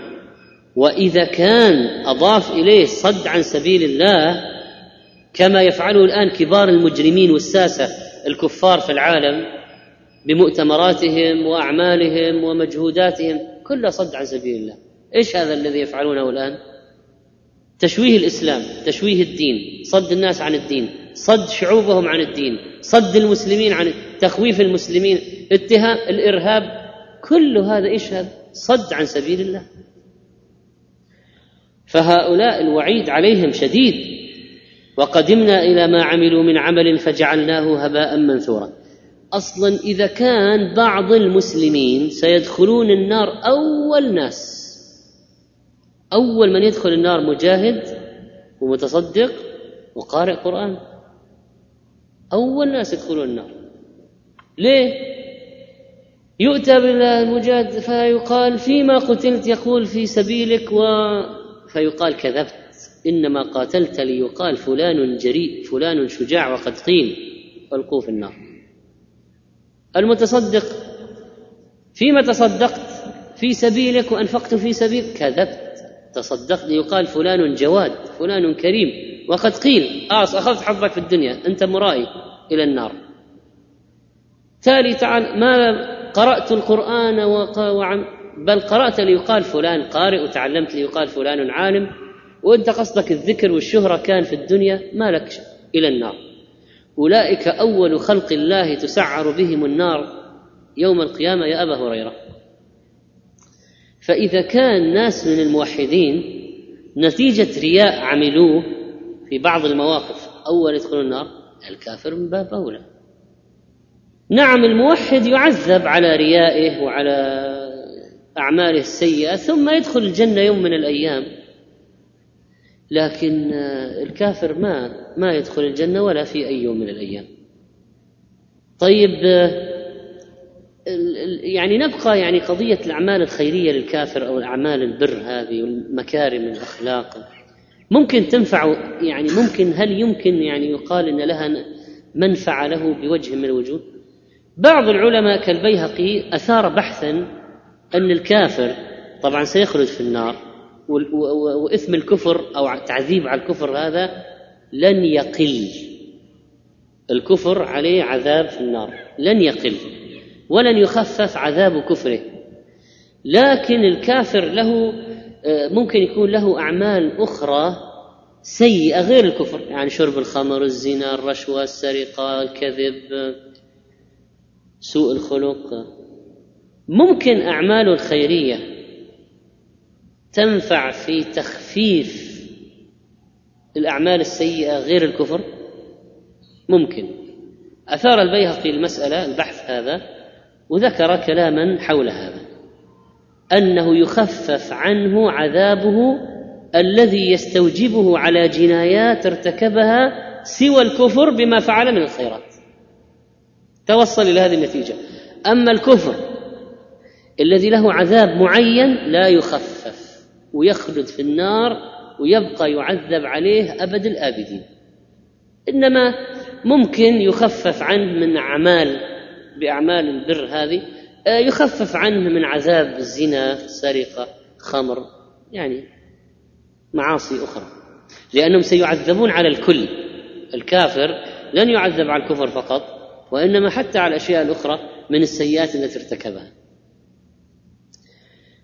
وإذا كان أضاف إليه صد عن سبيل الله كما يفعله الآن كبار المجرمين والساسة الكفار في العالم بمؤتمراتهم وأعمالهم ومجهوداتهم كلها صد عن سبيل الله. إيش هذا الذي يفعلونه الآن؟ تشويه الإسلام تشويه الدين صد الناس عن الدين صد شعوبهم عن الدين صد المسلمين عن تخويف المسلمين اتهام الإرهاب كل هذا إيش هذا؟ صد عن سبيل الله. فهؤلاء الوعيد عليهم شديد وقدمنا إلى ما عملوا من عمل فجعلناه هباء منثورا. أصلا إذا كان بعض المسلمين سيدخلون النار أول ناس أول من يدخل النار مجاهد ومتصدق وقارئ قرآن أول ناس يدخلون النار. ليه؟ يؤتى بالمجاهد فيقال فيما قتلت يقول في سبيلك و فيقال كذبت. إنما قاتلت ليقال فلان جريء فلان شجاع وقد قيل. فالقوه في النار. المتصدق فيما تصدقت في سبيلك وأنفقت في سبيل كذبت. تصدقت ليقال فلان جواد فلان كريم وقد قيل. آه أخذت حظك في الدنيا أنت مرائي إلى النار. تالي تعال ما قرأت القرآن وعم بل قرأت ليقال فلان قارئ وتعلمت ليقال فلان عالم وإنت قصدك الذكر والشهرة كان في الدنيا ما لك إلى النار. أولئك أول خلق الله تسعر بهم النار يوم القيامة يا أبا هريرة. فإذا كان ناس من الموحدين نتيجة رياء عملوه في بعض المواقف أول يدخلون النار الكافر من باب أولى. نعم الموحد يعذب على ريائه وعلى أعماله السيئة ثم يدخل الجنة يوم من الأيام. لكن الكافر ما ما يدخل الجنة ولا في أي يوم من الأيام. طيب يعني نبقى يعني قضية الأعمال الخيرية للكافر أو الأعمال البر هذه والمكارم الأخلاق. ممكن تنفع يعني ممكن هل يمكن يعني يقال أن لها منفعة له بوجه من الوجوه؟ بعض العلماء كالبيهقي أثار بحثا أن الكافر طبعا سيخرج في النار وإثم الكفر أو تعذيب على الكفر هذا لن يقل. الكفر عليه عذاب في النار لن يقل ولن يخفف عذاب كفره. لكن الكافر له آه، ممكن يكون له أعمال أخرى سيئة غير الكفر يعني شرب الخمر الزنا الرشوة السرقة الكذب سوء الخلق. ممكن اعماله الخيرية تنفع في تخفيف الأعمال السيئة غير الكفر؟ ممكن. أثار البيهقي المسألة البحث هذا وذكر كلاما حول هذا أنه يخفف عنه عذابه الذي يستوجبه على جنايات ارتكبها سوى الكفر بما فعل من الخيرات. توصل إلى هذه النتيجة. أما الكفر الذي له عذاب معين لا يخفف ويخلد في النار ويبقى يعذب عليه أبد الآبدين. إنما ممكن يخفف عنه من أعمال بأعمال البر هذه آه، يخفف عنه من عذاب الزنا سرقة خمر يعني معاصي أخرى. لأنهم سيعذبون على الكل. الكافر لن يعذب على الكفر فقط. وإنما حتى على الأشياء الأخرى من السيئات التي ارتكبها.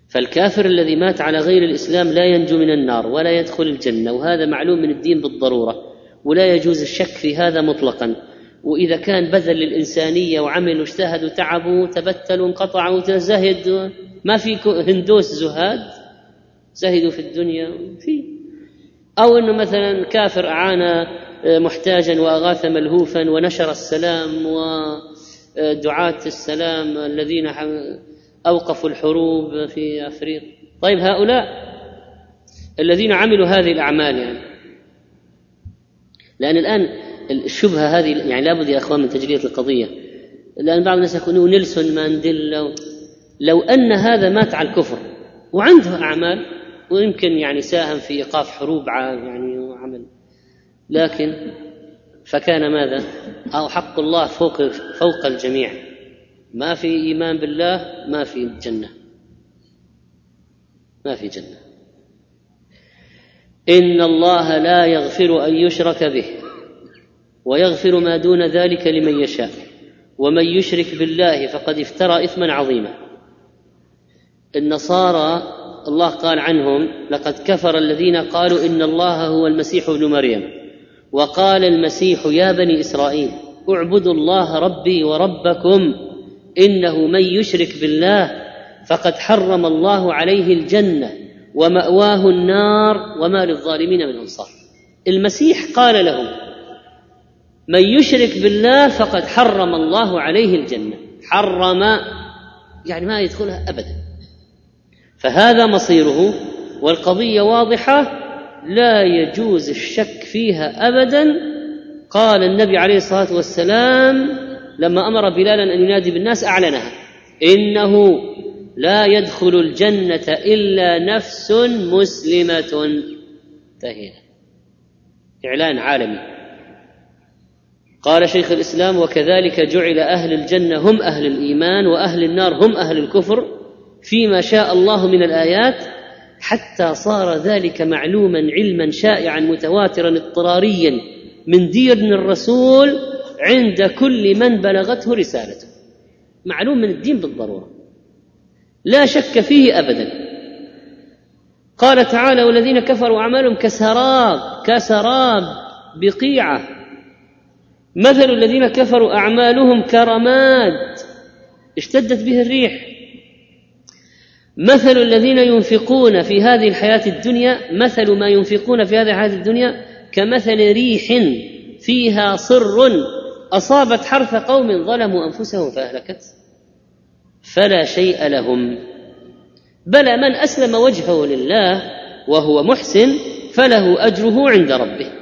فالكافر الذي مات على غير الإسلام لا ينجو من النار ولا يدخل الجنة وهذا معلوم من الدين بالضرورة ولا يجوز الشك في هذا مطلقا. وإذا كان بذل للإنسانية وعمل واجتهد وتعب وتبتل وانقطع وتزهد ما في هندوس زهاد زهدوا في الدنيا في. أو أنه مثلا كافر أعان محتاجا وأغاث ملهوفا ونشر السلام ودعاة السلام الذين أوقفوا الحروب في أفريقيا. طيب هؤلاء الذين عملوا هذه الأعمال يعني. لأن الآن الشبهة هذه يعني لابد يا أخوان من تجريه القضية. لأن بعض الناس يقولون نيلسون مانديلا لو أن هذا مات على الكفر وعنده أعمال ويمكن يعني ساهم في إيقاف حروب يعني وعمل. لكن فكان ماذا؟ أو حق الله فوق فوق الجميع. ما في إيمان بالله ما في جنة. ما في جنة. إن الله لا يغفر أن يشرك به ويغفر ما دون ذلك لمن يشاء. ومن يشرك بالله فقد افترى إثما عظيما. النصارى الله قال عنهم لقد كفر الذين قالوا إن الله هو المسيح ابن مريم. وقال المسيح يا بني إسرائيل اعبدوا الله ربي وربكم إنه من يشرك بالله فقد حرم الله عليه الجنة ومأواه النار وما للظالمين من أنصار. المسيح قال لهم من يشرك بالله فقد حرم الله عليه الجنة. حرم يعني ما يدخلها ابدا. فهذا مصيره والقضية واضحة لا يجوز الشك فيها ابدا. قال النبي عليه الصلاة والسلام لما أمر بلالا أن ينادي بالناس أعلنها. إنه لا يدخل الجنة إلا نفس مسلمة. انتهينا. إعلان عالمي. قال شيخ الإسلام وكذلك جعل أهل الجنة هم أهل الإيمان وأهل النار هم أهل الكفر فيما شاء الله من الآيات حتى صار ذلك معلوما علما شائعا متواترا اضطراريا من دين الرسول عند كل من بلغته رسالته. معلوم من الدين بالضرورة. لا شك فيه أبدا. قال تعالى والذين كفروا أعمالهم كسراب كسراب بقيعة. مثل الذين كفروا أعمالهم كرماد. اشتدت به الريح. مثل الذين ينفقون في هذه الحياة الدنيا مثل ما ينفقون في هذه الحياة الدنيا كمثل ريح فيها صر أصابت حرث قوم ظلموا أنفسهم فأهلكت. فلا شيء لهم. بلى من أسلم وجهه لله وهو محسن فله أجره عند ربه.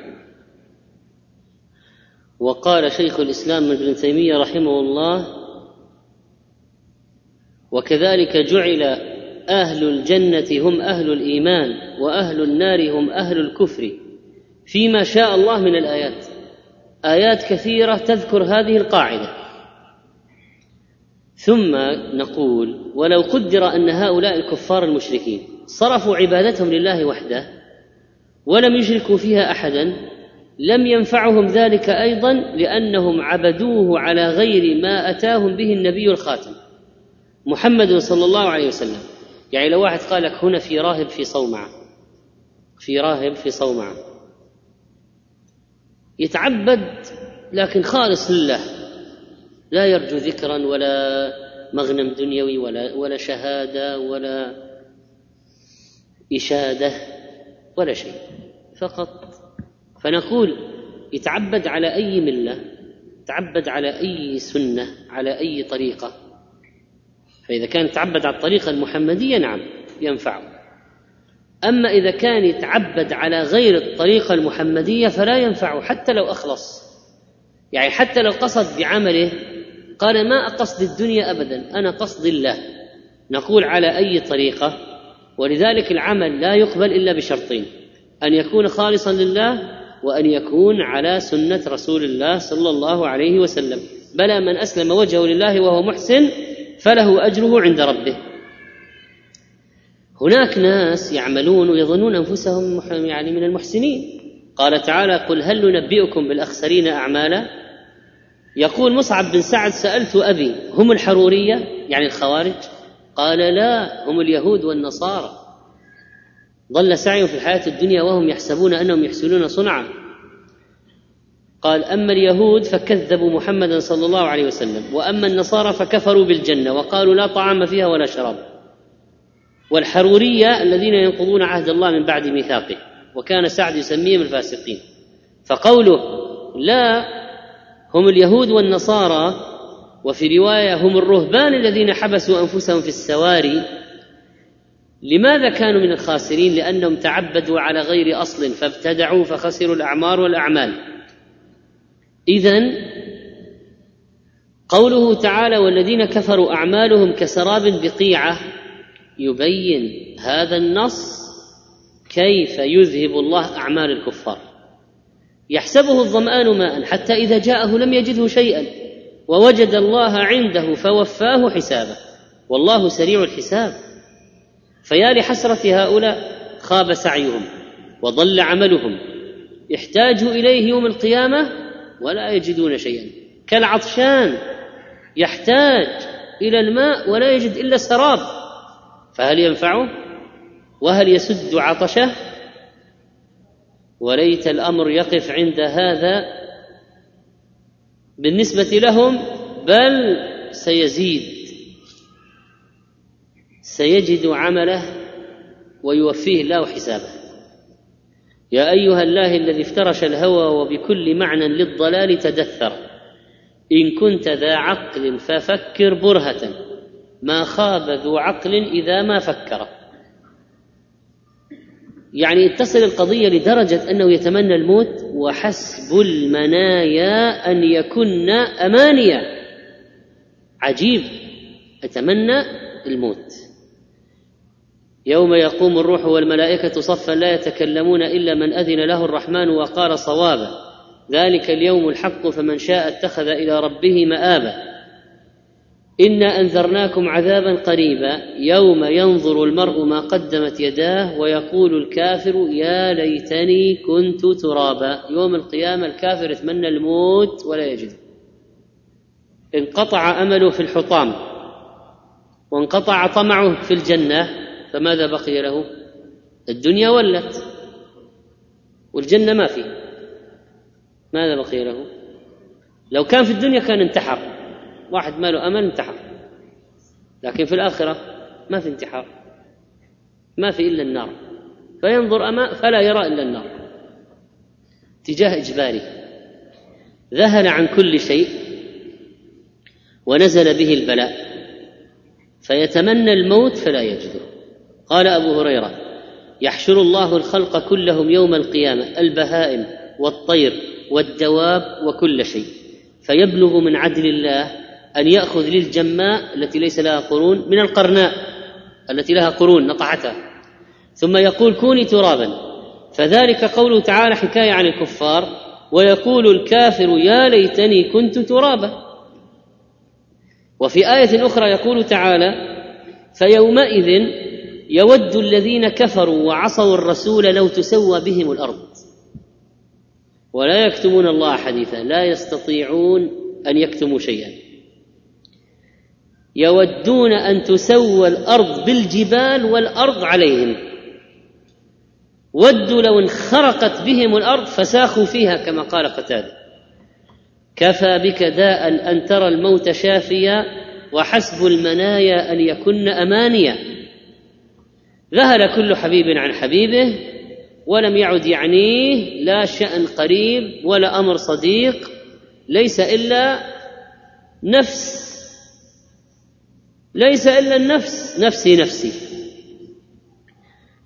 وقال شيخ الإسلام ابن تيمية رحمه الله وكذلك جعل أهل الجنة هم أهل الإيمان وأهل النار هم أهل الكفر. فيما شاء الله من الآيات. آيات كثيرة تذكر هذه القاعدة. ثم نقول ولو قدر أن هؤلاء الكفار المشركين صرفوا عبادتهم لله وحده ولم يشركوا فيها احدا لم ينفعهم ذلك أيضا لأنهم عبدوه على غير ما أتاهم به النبي الخاتم محمد صلى الله عليه وسلم. يعني لو واحد قال لك هنا في راهب في صومعة في راهب في صومعة يتعبد لكن خالص لله لا يرجو ذكرا ولا مغنم دنيوي ولا ولا شهادة ولا إشادة ولا شيء فقط فنقول يتعبد على أي ملة تعبد على أي سنة على أي طريقة. فإذا كان يتعبد على الطريقة المحمدية نعم ينفعه أما إذا كان يتعبد على غير الطريقة المحمدية فلا ينفعه حتى لو أخلص. يعني حتى لو قصد بعمله قال ما قصد الدنيا ابدا أنا قصد الله. نقول على أي طريقة؟ ولذلك العمل لا يقبل إلا بشرطين. أن يكون خالصا لله وأن يكون على سنة رسول الله صلى الله عليه وسلم. بلى من أسلم وجهه لله وهو محسن فله أجره عند ربه. هناك ناس يعملون ويظنون أنفسهم يعني من المحسنين. قال تعالى قل هل ننبئكم بالأخسرين أعمالا؟ يقول مصعب بن سعد سألت أبي هم الحرورية؟ يعني الخوارج. قال لا هم اليهود والنصارى. ضل سعيهم في الحياة الدنيا وهم يحسبون أنهم يحسنون صنعا. قال أما اليهود فكذبوا محمدا صلى الله عليه وسلم وأما النصارى فكفروا بالجنة وقالوا لا طعام فيها ولا شراب. والحرورية الذين ينقضون عهد الله من بعد ميثاقه وكان سعد يسميهم الفاسقين. فقوله لا هم اليهود والنصارى وفي رواية هم الرهبان الذين حبسوا أنفسهم في السواري لماذا كانوا من الخاسرين؟ لأنهم تعبدوا على غير أصل فابتدعوا فخسروا الأعمار والأعمال. اذا قوله تعالى والذين كفروا أعمالهم كسراب بقيعة يبين هذا النص كيف يذهب الله أعمال الكفار. يحسبه الظمآن ماء حتى إذا جاءه لم يجده شيئا ووجد الله عنده فوفاه حسابه. والله سريع الحساب. فيا لحسرة هؤلاء خاب سعيهم وضل عملهم. احتاجوا إليه يوم القيامة ولا يجدون شيئا. كالعطشان يحتاج إلى الماء ولا يجد إلا سراب فهل ينفعه؟ وهل يسد عطشه؟ وليت الأمر يقف عند هذا بالنسبة لهم بل سيزيد. سيجد عمله ويوفيه الله حسابه. يا أيها الله الذي افترش الهوى وبكل معنى للضلال تدثر. إن كنت ذا عقل ففكر برهة. ما خاب ذو عقل إذا ما فكر. يعني تصل القضية لدرجة أنه يتمنى الموت وحسب المنايا أن يكن أمانيا. عجيب. أتمنى الموت. يوم يقوم الروح والملائكة صفا لا يتكلمون إلا من أذن له الرحمن وقال صوابا ذلك اليوم الحق فمن شاء اتخذ إلى ربه مابا انا انذرناكم عذابا قريبا. يوم ينظر المرء ما قدمت يداه ويقول الكافر يا ليتني كنت ترابا. يوم القيامة الكافر يتمنى الموت ولا يجد. انقطع أمله في الحطام وانقطع طمعه في الجنة فماذا بقي له؟ الدنيا ولت. والجنة ما في ماذا بقي له؟ لو كان في الدنيا كان انتحر. واحد ما له أمل انتحر. لكن في الآخرة ما في انتحار. ما في إلا النار. فينظر امام فلا يرى إلا النار. اتجاه اجباري ذهل عن كل شيء ونزل به البلاء. فيتمنى الموت فلا يجده قال أبو هريرة يحشر الله الخلق كلهم يوم القيامة البهائم والطير والدواب وكل شيء. فيبلغ من عدل الله أن يأخذ للجماء التي ليس لها قرون من القرناء التي لها قرون نطعتها ثم يقول كوني ترابا. فذلك قوله تعالى حكاية عن الكفار ويقول الكافر يا ليتني كنت ترابا. وفي آية أخرى يقول تعالى فيومئذ يود الذين كفروا وعصوا الرسول لو تسوى بهم الأرض. ولا يكتمون الله حديثا لا يستطيعون أن يكتموا شيئا. يودون أن تسوى الأرض بالجبال والأرض عليهم. ودوا لو انخرقت بهم الأرض فساخوا فيها كما قال قتادة. كفى بك داء أن ترى الموت شافيا وحسب المنايا أن يكن أمانيا. ذهل كل حبيب عن حبيبه ولم يعد يعنيه لا شأن قريب ولا أمر صديق ليس إلا نفس ليس إلا النفس نفسي نفسي.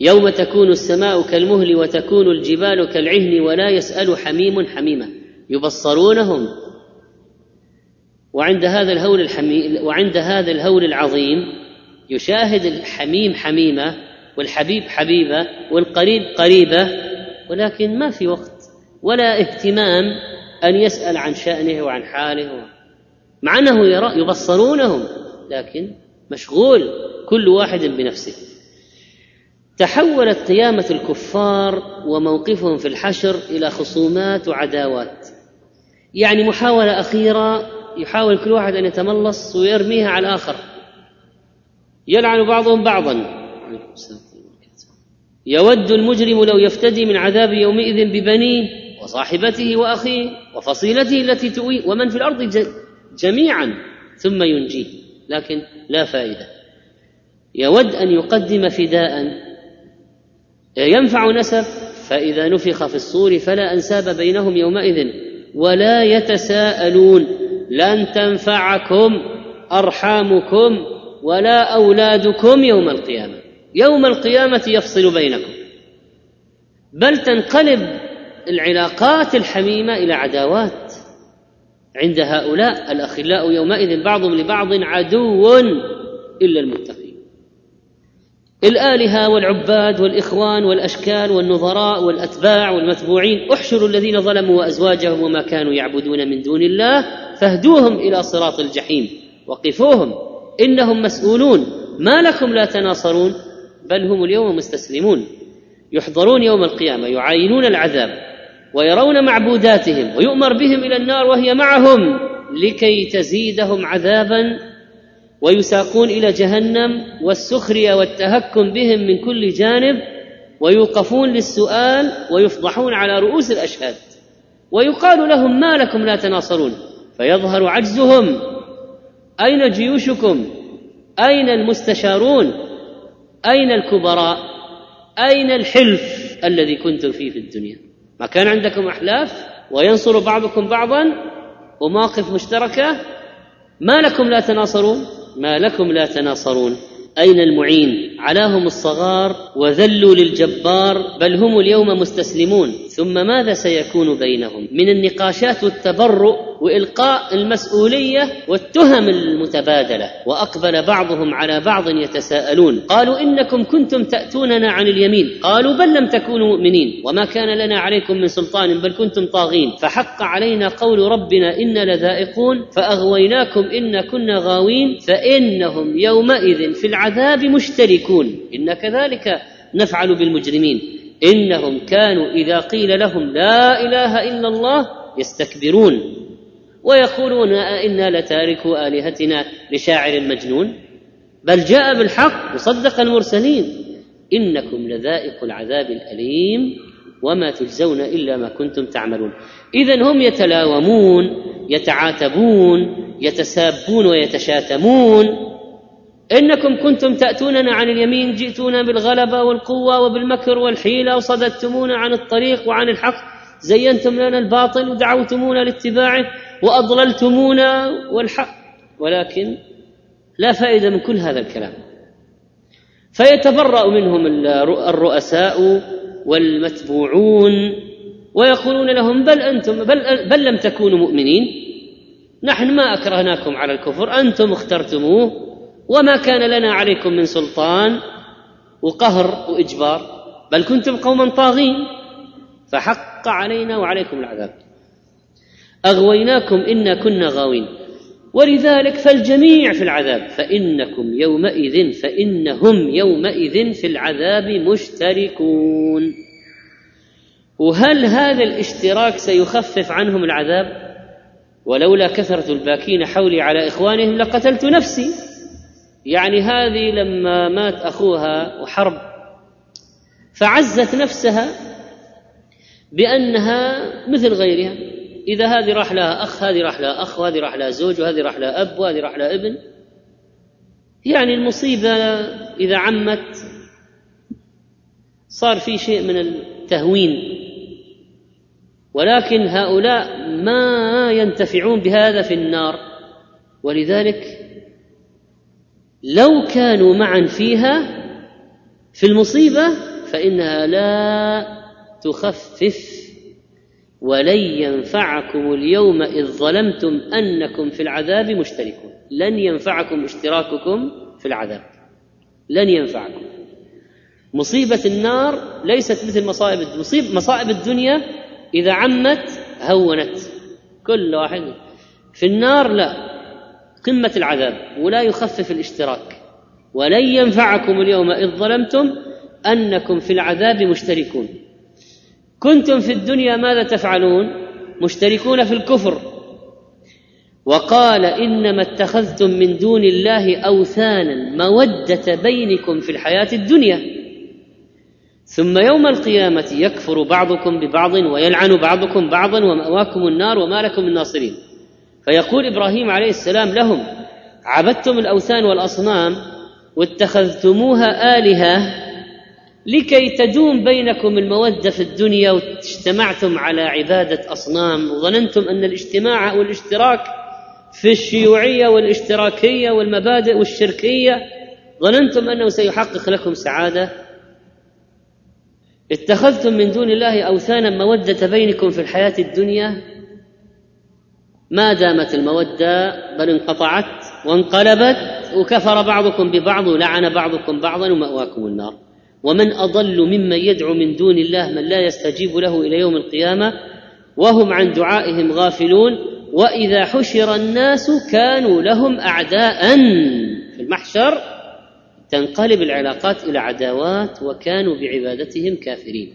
يوم تكون السماء كالمهل وتكون الجبال كالعهن ولا يسأل حميم حميما يبصرونهم. وعند هذا الهول الحمي وعند هذا الهول العظيم يشاهد الحميم حميمة والحبيب حبيبة والقريب قريبة ولكن ما في وقت ولا اهتمام أن يسأل عن شأنه وعن حاله مع أنه يرى يبصرونهم لكن مشغول كل واحد بنفسه. تحولت قيامة الكفار وموقفهم في الحشر إلى خصومات وعداوات. يعني محاولة أخيرة يحاول كل واحد أن يتملص ويرميها على الآخر. يلعن بعضهم بعضا. يود المجرم لو يفتدي من عذاب يومئذ ببنيه وصاحبته وأخيه وفصيلته التي تؤويه ومن في الأرض جميعا ثم ينجيه. لكن لا فائدة. يود أن يقدم فداء. ينفع نسب فإذا نفخ في الصور فلا أنساب بينهم يومئذ. ولا يتساءلون. لن تنفعكم أرحامكم ولا أولادكم يوم القيامة. يوم القيامة يفصل بينكم. بل تنقلب العلاقات الحميمة إلى عداوات عند هؤلاء الأخلاء يومئذ بعضهم لبعض عدو إلا المتقين. الآلهة والعباد والإخوان والأشكال والنظراء والأتباع والمتبوعين احشروا الذين ظلموا وأزواجهم وما كانوا يعبدون من دون الله فاهدوهم إلى صراط الجحيم وقفوهم إنهم مسؤولون ما لكم لا تناصرون. بل هم اليوم مستسلمون يحضرون يوم القيامة يعاينون العذاب ويرون معبوداتهم ويؤمر بهم إلى النار وهي معهم لكي تزيدهم عذابا ويساقون إلى جهنم والسخرية والتهكم بهم من كل جانب ويوقفون للسؤال ويفضحون على رؤوس الأشهاد ويقال لهم ما لكم لا تناصرون فيظهر عجزهم أين جيوشكم؟ أين المستشارون؟ أين الكبراء؟ أين الحلف الذي كنتم فيه في الدنيا؟ ما كان عندكم أحلاف؟ وينصر بعضكم بعضا؟ ومواقف مشتركة؟ ما لكم لا تناصرون؟ ما لكم لا تناصرون. أين المعين؟ علاهم الصغار وذلوا للجبار بل هم اليوم مستسلمون. ثم ماذا سيكون بينهم؟ من النقاشات والتبرؤ وإلقاء المسؤولية والتهم المتبادلة وأقبل بعضهم على بعض يتساءلون. قالوا إنكم كنتم تأتوننا عن اليمين. قالوا بل لم تكونوا مؤمنين. وما كان لنا عليكم من سلطان بل كنتم طاغين. فحق علينا قول ربنا أنا لذائقون فأغويناكم انا كنا غاوين فإنهم يومئذ في العذاب مشتركون. إن كذلك نفعل بالمجرمين. إنهم كانوا إذا قيل لهم لا إله إلا الله يستكبرون ويقولون أئنا لتاركوا آلهتنا لشاعر مجنون بل جاء بالحق وصدق المرسلين إنكم لذائق العذاب الأليم وما تجزون إلا ما كنتم تعملون إذا هم يتلاومون يتعاتبون يتسابون ويتشاتمون إنكم كنتم تأتوننا عن اليمين جئتونا بالغلبة والقوة وبالمكر والحيلة وصددتمونا عن الطريق وعن الحق زينتم لنا الباطل ودعوتمونا لاتباعه وأضللتمونا والحق. ولكن لا فائدة من كل هذا الكلام. فيتبرأ منهم الرؤساء والمتبوعون ويقولون لهم بل أنتم بل, بل لم تكونوا مؤمنين. نحن ما أكرهناكم على الكفر أنتم اخترتموه. وما كان لنا عليكم من سلطان وقهر وإجبار بل كنتم قوما طاغين فحق علينا وعليكم العذاب. أغويناكم إنا كنا غاوين ولذلك فالجميع في العذاب فإنكم يومئذ فإنهم يومئذ في العذاب مشتركون. وهل هذا الاشتراك سيخفف عنهم العذاب؟ ولولا كثرة الباكين حولي على إخوانهم لقتلت نفسي. يعني هذه لما مات أخوها وحرب فعزت نفسها بأنها مثل غيرها. إذا هذه راح لها أخ هذه راح لها أخ وهذه راح لها زوج وهذه راح لها أب وهذه راح لها ابن. يعني المصيبة إذا عمت صار في شيء من التهوين. ولكن هؤلاء ما ينتفعون بهذا في النار. ولذلك لو كانوا معا فيها في المصيبة فإنها لا تخفف. ولن ينفعكم اليوم اذ ظلمتم انكم في العذاب مشتركون. لن ينفعكم اشتراككم في العذاب. لن ينفعكم. مصيبه النار ليست مثل مصائب مصيب مصائب الدنيا إذا عمت هونت. كل واحد في النار لا. قمة العذاب ولا يخفف الاشتراك. ولن ينفعكم اليوم إذ ظلمتم أنكم في العذاب مشتركون. كنتم في الدنيا ماذا تفعلون؟ مشتركون في الكفر. وقال إنما اتخذتم من دون الله أوثانا مودة بينكم في الحياة الدنيا. ثم يوم القيامة يكفر بعضكم ببعض ويلعن بعضكم بعضا ومأواكم النار وما لكم من ناصرين. فيقول إبراهيم عليه السلام لهم عبدتم الأوثان والأصنام واتخذتموها آلهة لكي تدوم بينكم المودة في الدنيا واجتمعتم على عبادة أصنام. وظننتم أن الاجتماع والاشتراك في الشيوعية والاشتراكية والمبادئ والشركية ظننتم أنه سيحقق لكم سعادة. اتخذتم من دون الله أوثانا مودة بينكم في الحياة الدنيا. ما دامت المودة بل انقطعت وانقلبت وكفر بعضكم ببعض ولعن بعضكم بعضا ومأواكم النار. ومن أضل ممن يدعو من دون الله من لا يستجيب له إلى يوم القيامة وهم عن دعائهم غافلون. وإذا حشر الناس كانوا لهم اعداء. في المحشر تنقلب العلاقات إلى عداوات وكانوا بعبادتهم كافرين.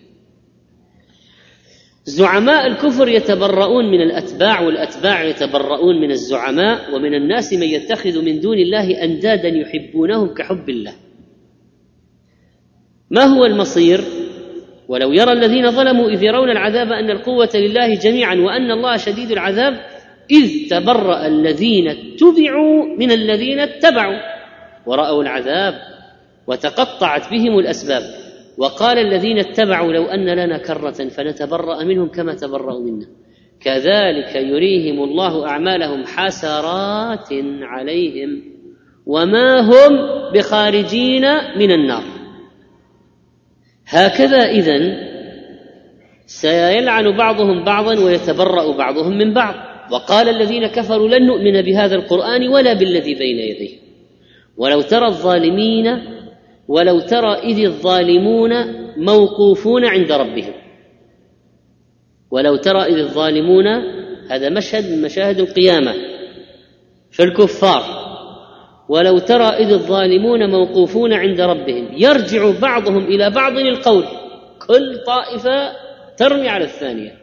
زعماء الكفر يتبرؤون من الأتباع والأتباع يتبرؤون من الزعماء ومن الناس من يتخذ من دون الله أندادا يحبونهم كحب الله. ما هو المصير؟ ولو يرى الذين ظلموا إذ يرون العذاب أن القوة لله جميعا وأن الله شديد العذاب إذ تبرأ الذين اتبعوا من الذين اتبعوا ورأوا العذاب وتقطعت بهم الأسباب. وقال الذين اتبعوا لو أن لنا كرة فنتبرأ منهم كما تبرأوا منا. كذلك يريهم الله أعمالهم حسرات عليهم وما هم بخارجين من النار. هكذا اذا سيلعن بعضهم بعضا ويتبرأ بعضهم من بعض. وقال الذين كفروا لن نؤمن بهذا القرآن ولا بالذي بين يديه. ولو ترى الظالمين ولو ترى إذ الظالمون موقوفون عند ربهم. ولو ترى إذ الظالمون هذا مشهد من مشاهد القيامة في الكفار. ولو ترى إذ الظالمون موقوفون عند ربهم يرجع بعضهم إلى بعض القول كل طائفة ترمي على الثانية.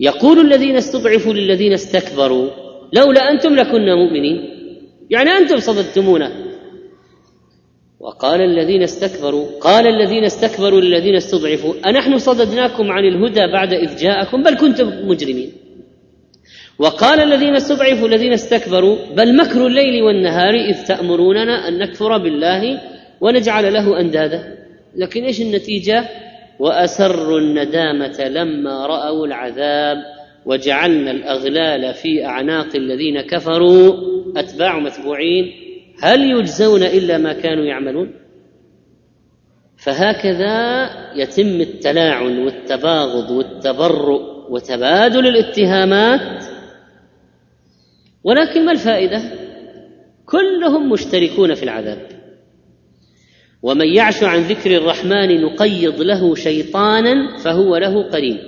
يقول الذين استضعفوا للذين استكبروا لولا أنتم لكنا مؤمنين. يعني أنتم صددتمونا. وقال الذين استكبروا قال الذين استكبروا للذين استضعفوا أنحن صددناكم عن الهدى بعد إذ جاءكم بل كنتم مجرمين. وقال الذين استضعفوا الذين استكبروا بل مكر الليل والنهار إذ تأمروننا أن نكفر بالله ونجعل له أندادا. لكن إيش النتيجة؟ وأسروا الندامة لما رأوا العذاب وجعلنا الأغلال في أعناق الذين كفروا أتباع متبوعين. هل يجزون إلا ما كانوا يعملون؟ فهكذا يتم التلاعن والتباغض والتبرؤ وتبادل الاتهامات. ولكن ما الفائدة؟ كلهم مشتركون في العذاب. ومن يعش عن ذكر الرحمن نقيض له شيطانا فهو له قرين.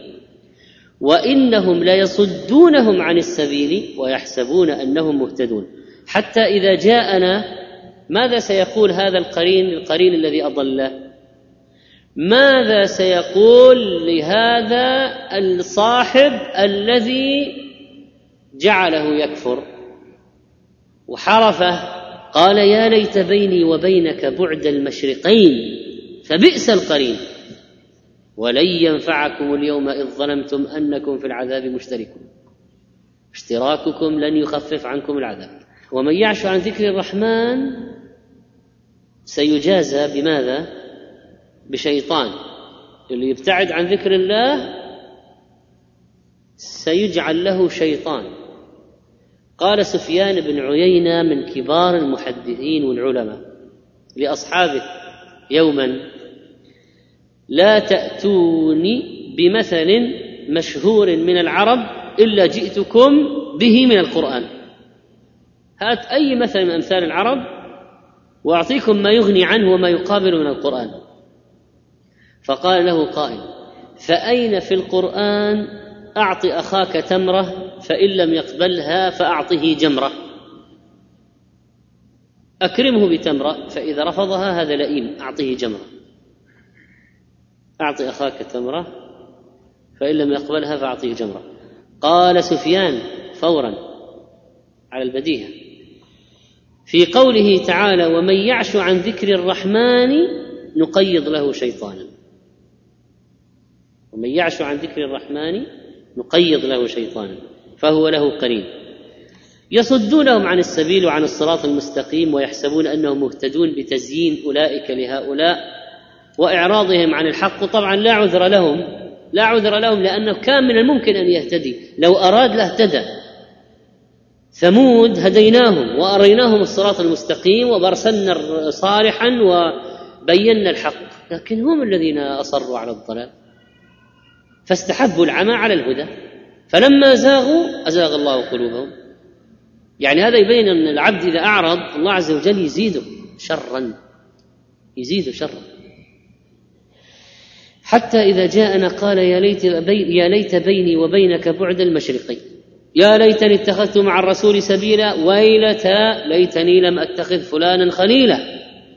وإنهم ليصدونهم عن السبيل ويحسبون أنهم مهتدون. حتى إذا جاءنا ماذا سيقول هذا القرين القرين الذي أضله؟ ماذا سيقول لهذا الصاحب الذي جعله يكفر؟ وحرفه قال يا ليت بيني وبينك بعد المشرقين فبئس القرين. ولن ينفعكم اليوم إذ ظلمتم أنكم في العذاب مشتركون. اشتراككم لن يخفف عنكم العذاب. ومن يعش عن ذكر الرحمن سيجازى بماذا؟ بشيطان. اللي يبتعد عن ذكر الله سيجعل له شيطان. قال سفيان بن عيينة من كبار المحدثين والعلماء لأصحابه يوما لا تأتوني بمثل مشهور من العرب إلا جئتكم به من القرآن. هات أي مثل من أمثال العرب وأعطيكم ما يغني عنه وما يقابل من القرآن. فقال له قائل فأين في القرآن اعط أخاك تمرة فإن لم يقبلها فأعطه جمرة. أكرمه بتمرة فإذا رفضها هذا لئيم اعطه جمرة. أعط أخاك تمرة فإن لم يقبلها فأعطيه جمرة. قال سفيان فورا على البديهة. في قوله تعالى ومن يعش عن ذكر الرحمن نقيض له شيطانا. ومن يعش عن ذكر الرحمن نقيض له شيطانا. فهو له قرين. يصدونهم عن السبيل وعن الصراط المستقيم ويحسبون انهم مهتدون بتزيين اولئك لهؤلاء واعراضهم عن الحق. وطبعا لا عذر لهم. لا عذر لهم لأنه كان من الممكن أن يهتدي. لو أراد لاهتدى. ثمود هديناهم وأريناهم الصراط المستقيم وبرسلنا صالحا وبينا الحق. لكن هم الذين أصروا على الضلال. فاستحبوا العمى على الهدى. فلما زاغوا أزاغ الله قلوبهم. يعني هذا يبين أن العبد إذا أعرض الله عز وجل يزيده شرا. يزيده شرا. حتى إذا جاءنا قال يا ليت, يا ليت بيني وبينك بعد المشرقين. يا ليتني اتخذت مع الرسول سبيلا ويلتى ليتني لم اتخذ فلانا خليلا.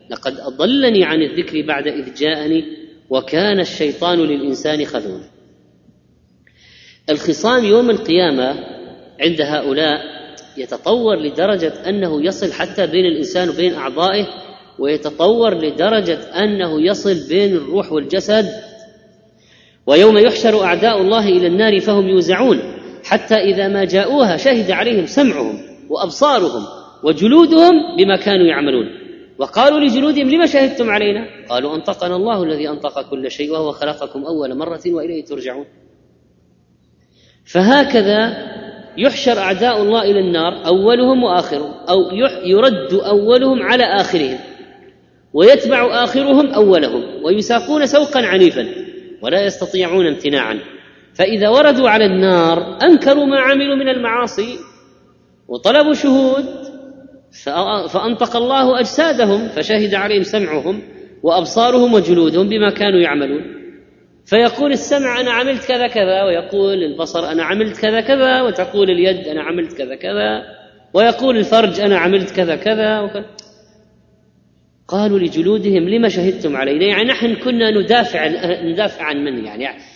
لقد أضلني عن الذكر بعد إذ جاءني وكان الشيطان للإنسان خذولا. الخصام يوم القيامة عند هؤلاء يتطور لدرجة أنه يصل حتى بين الإنسان وبين أعضائه ويتطور لدرجة أنه يصل بين الروح والجسد ويوم يحشر أعداء الله إلى النار فهم يوزعون. حتى إذا ما جاءوها شهد عليهم سمعهم وأبصارهم وجلودهم بما كانوا يعملون. وقالوا لجلودهم لما شهدتم علينا؟ قالوا أنطقنا الله الذي أنطق كل شيء وهو خلقكم أول مرة وإليه ترجعون. فهكذا يحشر أعداء الله إلى النار أولهم وآخرهم أو يرد أولهم على آخرهم ويتبع آخرهم أولهم ويساقون سوقا عنيفا ولا يستطيعون امتناعا. فإذا وردوا على النار أنكروا ما عملوا من المعاصي وطلبوا شهود فأنطق الله أجسادهم فشهد عليهم سمعهم وأبصارهم وجلودهم بما كانوا يعملون. فيقول السمع أنا عملت كذا كذا ويقول البصر أنا عملت كذا كذا وتقول اليد أنا عملت كذا كذا ويقول الفرج أنا عملت كذا كذا وكذا قالوا لجلودهم لما شهدتم علينا؟ يعني نحن كنا ندافع ندافع عن من يعني يعني؟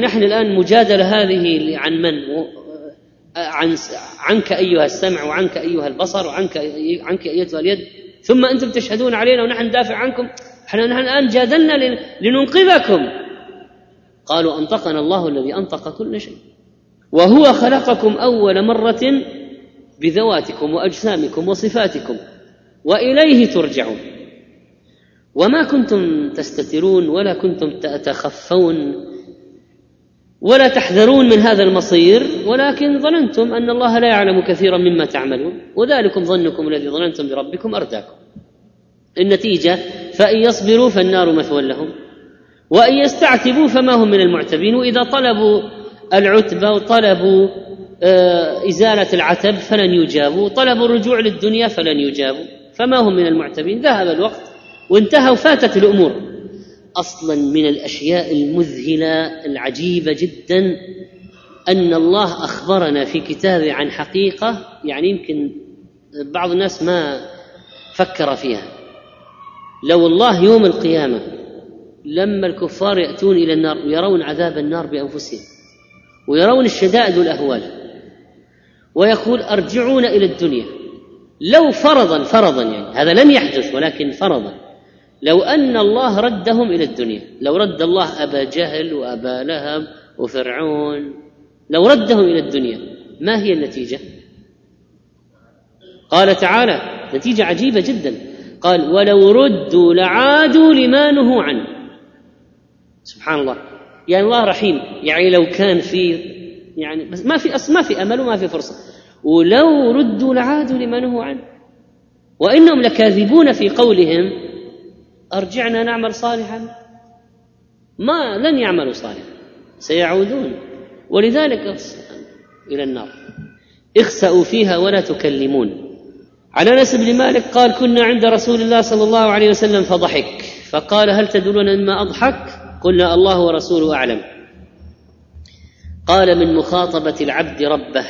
نحن الآن مجادلة هذه عن من؟ عن عنك أيها السمع وعنك أيها البصر وعنك عنك ايتها اليد. ثم أنتم تشهدون علينا ونحن ندافع عنكم. إحنا نحن الآن جادلنا لننقذكم. قالوا أنطقنا الله الذي أنطق كل شيء. وهو خلقكم أول مرة بذواتكم وأجسامكم وصفاتكم وإليه ترجعون. وما كنتم تستترون ولا كنتم تتخفون. ولا تحذرون من هذا المصير ولكن ظننتم أن الله لا يعلم كثيرا مما تعملون وذلكم ظنكم الذي ظننتم بربكم أرداكم. النتيجة فإن يصبروا فالنار مثوى لهم وإن يستعتبوا فما هم من المعتبين وإذا طلبوا العتبة وطلبوا آه، إزالة العتب فلن يجابوا طلبوا الرجوع للدنيا فلن يجابوا فما هم من المعتبين؟ ذهب الوقت وانتهى وفاتت الأمور. أصلا من الأشياء المذهلة العجيبة جدا أن الله أخبرنا في كتابه عن حقيقة يعني يمكن بعض الناس ما فكر فيها. لو الله يوم القيامة لما الكفار يأتون إلى النار ويرون عذاب النار بأنفسهم ويرون الشدائد والأهوال ويقول أرجعون إلى الدنيا لو فرضا فرضا يعني هذا لم يحدث ولكن فرضا. لو أن الله ردهم إلى الدنيا. لو رد الله أبا جهل وأبا لهب وفرعون. لو ردهم إلى الدنيا. ما هي النتيجة؟ قال تعالى نتيجة عجيبة جدا. قال ولو ردوا لعادوا لما نهوا عنه. سبحان الله. يعني الله رحيم. يعني لو كان في يعني بس ما في ما في أمل وما في فرصة. ولو ردوا لعادوا لما نهوا عنه. وإنهم لكاذبون في قولهم أرجعنا نعمل صالحا؟ ما لن يعملوا صالحا سيعودون. ولذلك إلى النار. اخسأوا فيها ولا تكلمون. عن أنس بن مالك قال كنا عند رسول الله صلى الله عليه وسلم فضحك فقال هل تدرون مما أضحك؟ قلنا الله ورسوله أعلم. قال من مخاطبة العبد ربه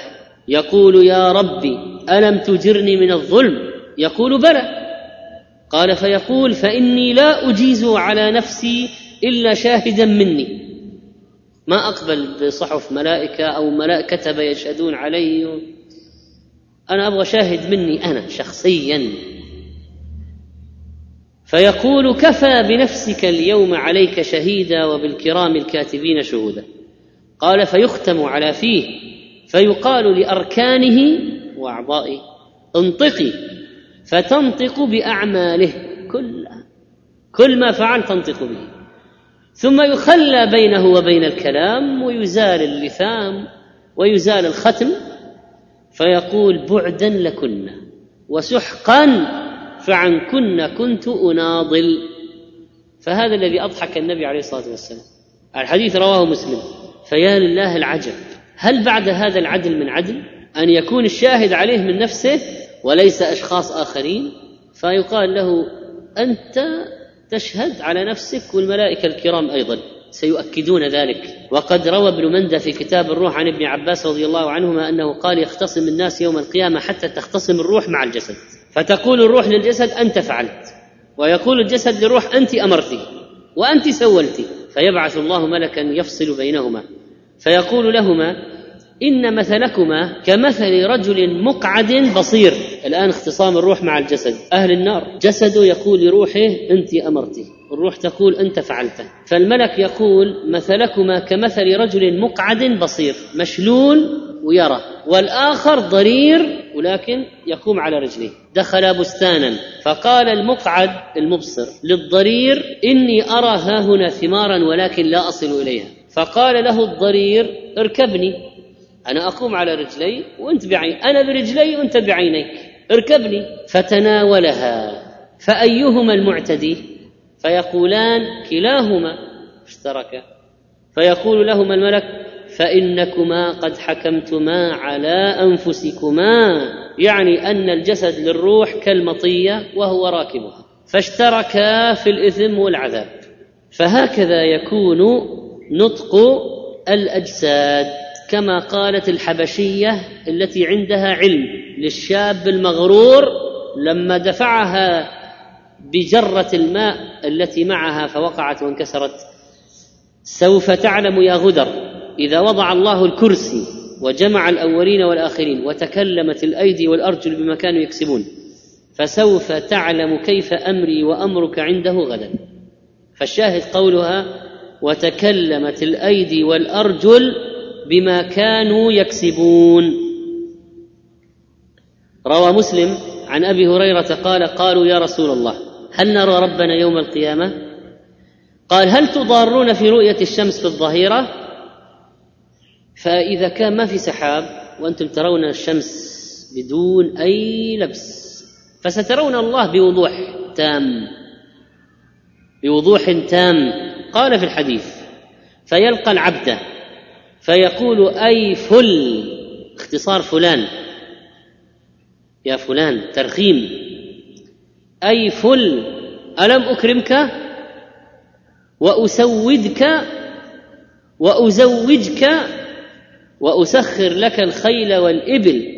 يقول يا ربي ألم تجرني من الظلم؟ يقول بلى. قال فيقول فإني لا أجيز على نفسي إلا شاهدا مني. ما أقبل بصحف ملائكة أو ملائكه كتب يشهدون علي. أنا أبغى شاهد مني أنا شخصيا. فيقول كفى بنفسك اليوم عليك شهيدا وبالكرام الكاتبين شهودا. قال فيختم على فيه. فيقال لأركانه وأعضائه انطقي. فتنطق بأعماله. كلها كل ما فعل تنطق به. ثم يخلى بينه وبين الكلام ويزال اللثام ويزال الختم. فيقول بعدا لكن وسحقا فعنكن كنت أناضل. فهذا الذي أضحك النبي عليه الصلاة والسلام. الحديث رواه مسلم. فيا لله العجب هل بعد هذا العدل من عدل؟ أن يكون الشاهد عليه من نفسه وليس أشخاص آخرين فيقال له أنت تشهد على نفسك والملائكة الكرام أيضا سيؤكدون ذلك. وقد روى ابن مندى في كتاب الروح عن ابن عباس رضي الله عنهما أنه قال يختصم الناس يوم القيامة حتى تختصم الروح مع الجسد فتقول الروح للجسد أنت فعلت ويقول الجسد للروح أنت أمرت وأنت سولت فيبعث الله ملكا يفصل بينهما. فيقول لهما إن مثلكما كمثل رجل مقعد بصير. الآن اختصام الروح مع الجسد. أهل النار. جسده يقول لروحه أنت أمرتي. الروح تقول أنت فعلته فالملك يقول مثلكما كمثل رجل مقعد بصير. مشلول ويرى. والآخر ضرير ولكن يقوم على رجليه دخل بستانا. فقال المقعد المبصر للضرير إني أرى ها هنا ثمارا ولكن لا أصل إليها. فقال له الضرير اركبني. أنا أقوم على رجلي وأنت بعين. أنا برجلي وأنت بعينيك. اركبني. فتناولها. فأيهما المعتدي؟ فيقولان كلاهما. اشتركا فيقول لهما الملك فإنكما قد حكمتما على أنفسكما. يعني أن الجسد للروح كالمطية وهو راكبها. فاشتركا في الإثم والعذاب. فهكذا يكون نطق الأجساد. كما قالت الحبشية التي عندها علم للشاب المغرور لما دفعها بجرة الماء التي معها فوقعت وانكسرت سوف تعلم يا غدر إذا وضع الله الكرسي وجمع الأولين والآخرين وتكلمت الأيدي والأرجل بما كانوا يكسبون فسوف تعلم كيف أمري وأمرك عنده غدا. فالشاهد قولها وتكلمت الأيدي والأرجل بما كانوا يكسبون. روى مسلم عن أبي هريرة قال قالوا يا رسول الله هل نرى ربنا يوم القيامة؟ قال هل تضارون في رؤية الشمس في الظهيرة؟ فإذا كان ما في سحاب وأنتم ترون الشمس بدون أي لبس فسترون الله بوضوح تام بوضوح تام. قال في الحديث فيلقى العبد فيقول أي فل اختصار فلان. يا فلان ترخيم. أي فل ألم أكرمك؟ وأسودك؟ وأزوجك؟ وأسخر لك الخيل والإبل؟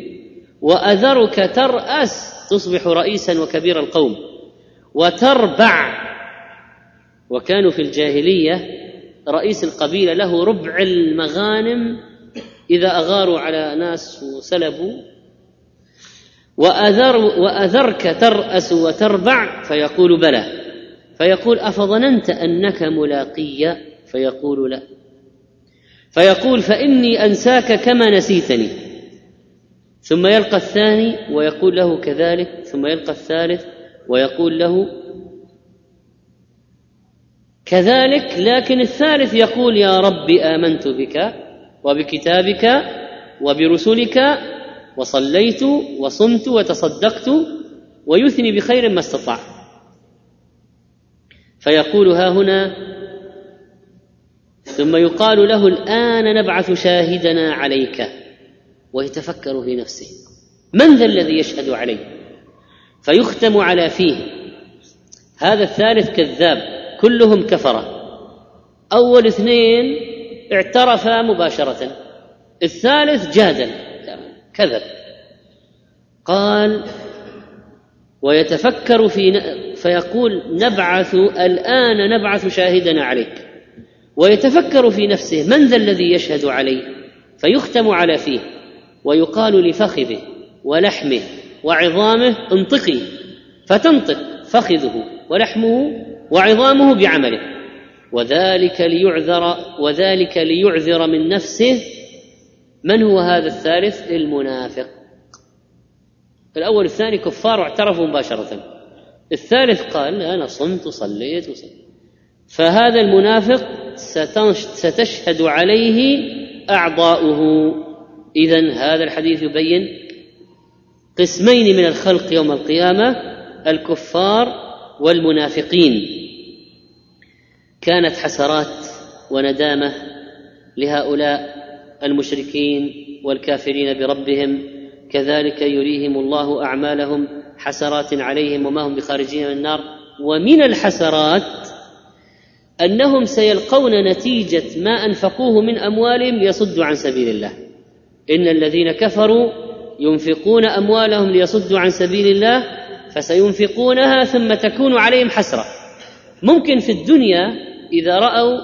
وأذرك ترأس؟ تصبح رئيسا وكبير القوم. وتربع. وكانوا في الجاهلية رئيس القبيلة له ربع المغانم إذا أغاروا على ناس وسلبوا. وأذر وأذرك ترأس وتربع فيقول بلى. فيقول أفظننت أنك ملاقي؟ فيقول لا. فيقول فإني أنساك كما نسيتني. ثم يلقى الثاني ويقول له كذلك ثم يلقى الثالث ويقول له كذلك لكن الثالث يقول يا رب آمنت بك وبكتابك وبرسلك وصليت وصمت وتصدقت ويثني بخير ما استطاع فيقول ها هنا ثم يقال له الآن نبعث شاهدنا عليك ويتفكر في نفسه. من ذا الذي يشهد عليه؟ فيختم على فيه. هذا الثالث كذاب. كلهم كفرة. أول اثنين اعترفا مباشرة. الثالث جادل. كذب. قال ويتفكر في فيقول نبعث الآن نبعث شاهدنا عليك. ويتفكر في نفسه من ذا الذي يشهد علي؟ فيختم على فيه. ويقال لفخذه ولحمه وعظامه انطقي. فتنطق فخذه ولحمه وعظامه بعمله. وذلك ليعذر وذلك ليعذر من نفسه. من هو هذا الثالث؟ المنافق. الأول الثاني كفار واعترفوا مباشرة. الثالث قال أنا صمت وصليت وصليت. فهذا المنافق ستشهد عليه أعضاؤه. إذا هذا الحديث يبين قسمين من الخلق يوم القيامة الكفار والمنافقين. كانت حسرات وندامة لهؤلاء المشركين والكافرين بربهم كذلك يريهم الله أعمالهم حسرات عليهم وما هم بخارجين من النار. ومن الحسرات أنهم سيلقون نتيجة ما أنفقوه من أموالهم ليصدوا عن سبيل الله. إن الذين كفروا ينفقون أموالهم ليصدوا عن سبيل الله فسينفقونها ثم تكون عليهم حسرة. ممكن في الدنيا إذا رأوا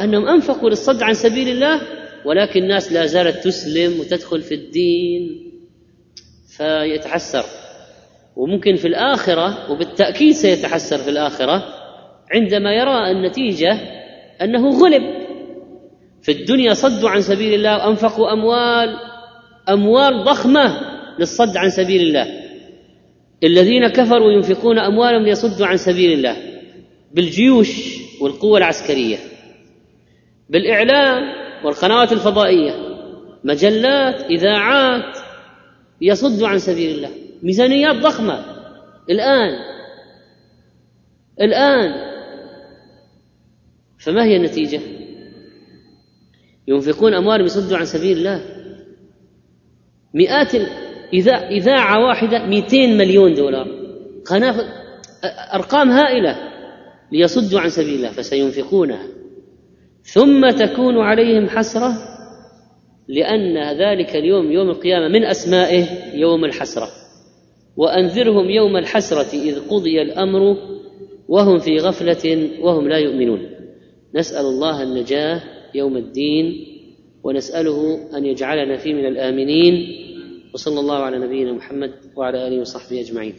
أنهم أنفقوا للصد عن سبيل الله ولكن الناس لا زالت تسلم وتدخل في الدين فيتحسر. وممكن في الآخرة وبالتأكيد سيتحسر في الآخرة عندما يرى النتيجة أنه غلب. في الدنيا صدوا عن سبيل الله وانفقوا أموال أموال ضخمة للصد عن سبيل الله. الذين كفروا ينفقون أموالهم ليصدوا عن سبيل الله. بالجيوش والقوة العسكرية بالإعلام والقنوات الفضائية مجلات إذاعات يصدوا عن سبيل الله ميزانيات ضخمة. الآن الآن فما هي النتيجة؟ ينفقون اموالهم يصدوا عن سبيل الله. مئات إذاعة واحدة 200 مليون دولار. قناة أرقام هائلة. ليصدوا عن سبيل الله فسينفقونها. ثم تكون عليهم حسرة لأن ذلك اليوم يوم القيامة من أسمائه يوم الحسرة. وأنذرهم يوم الحسرة إذ قضي الأمر وهم في غفلة وهم لا يؤمنون. نسأل الله النجاة يوم الدين ونسأله أن يجعلنا فيه من الآمنين. وصلى الله على نبينا محمد وعلى آله وصحبه أجمعين.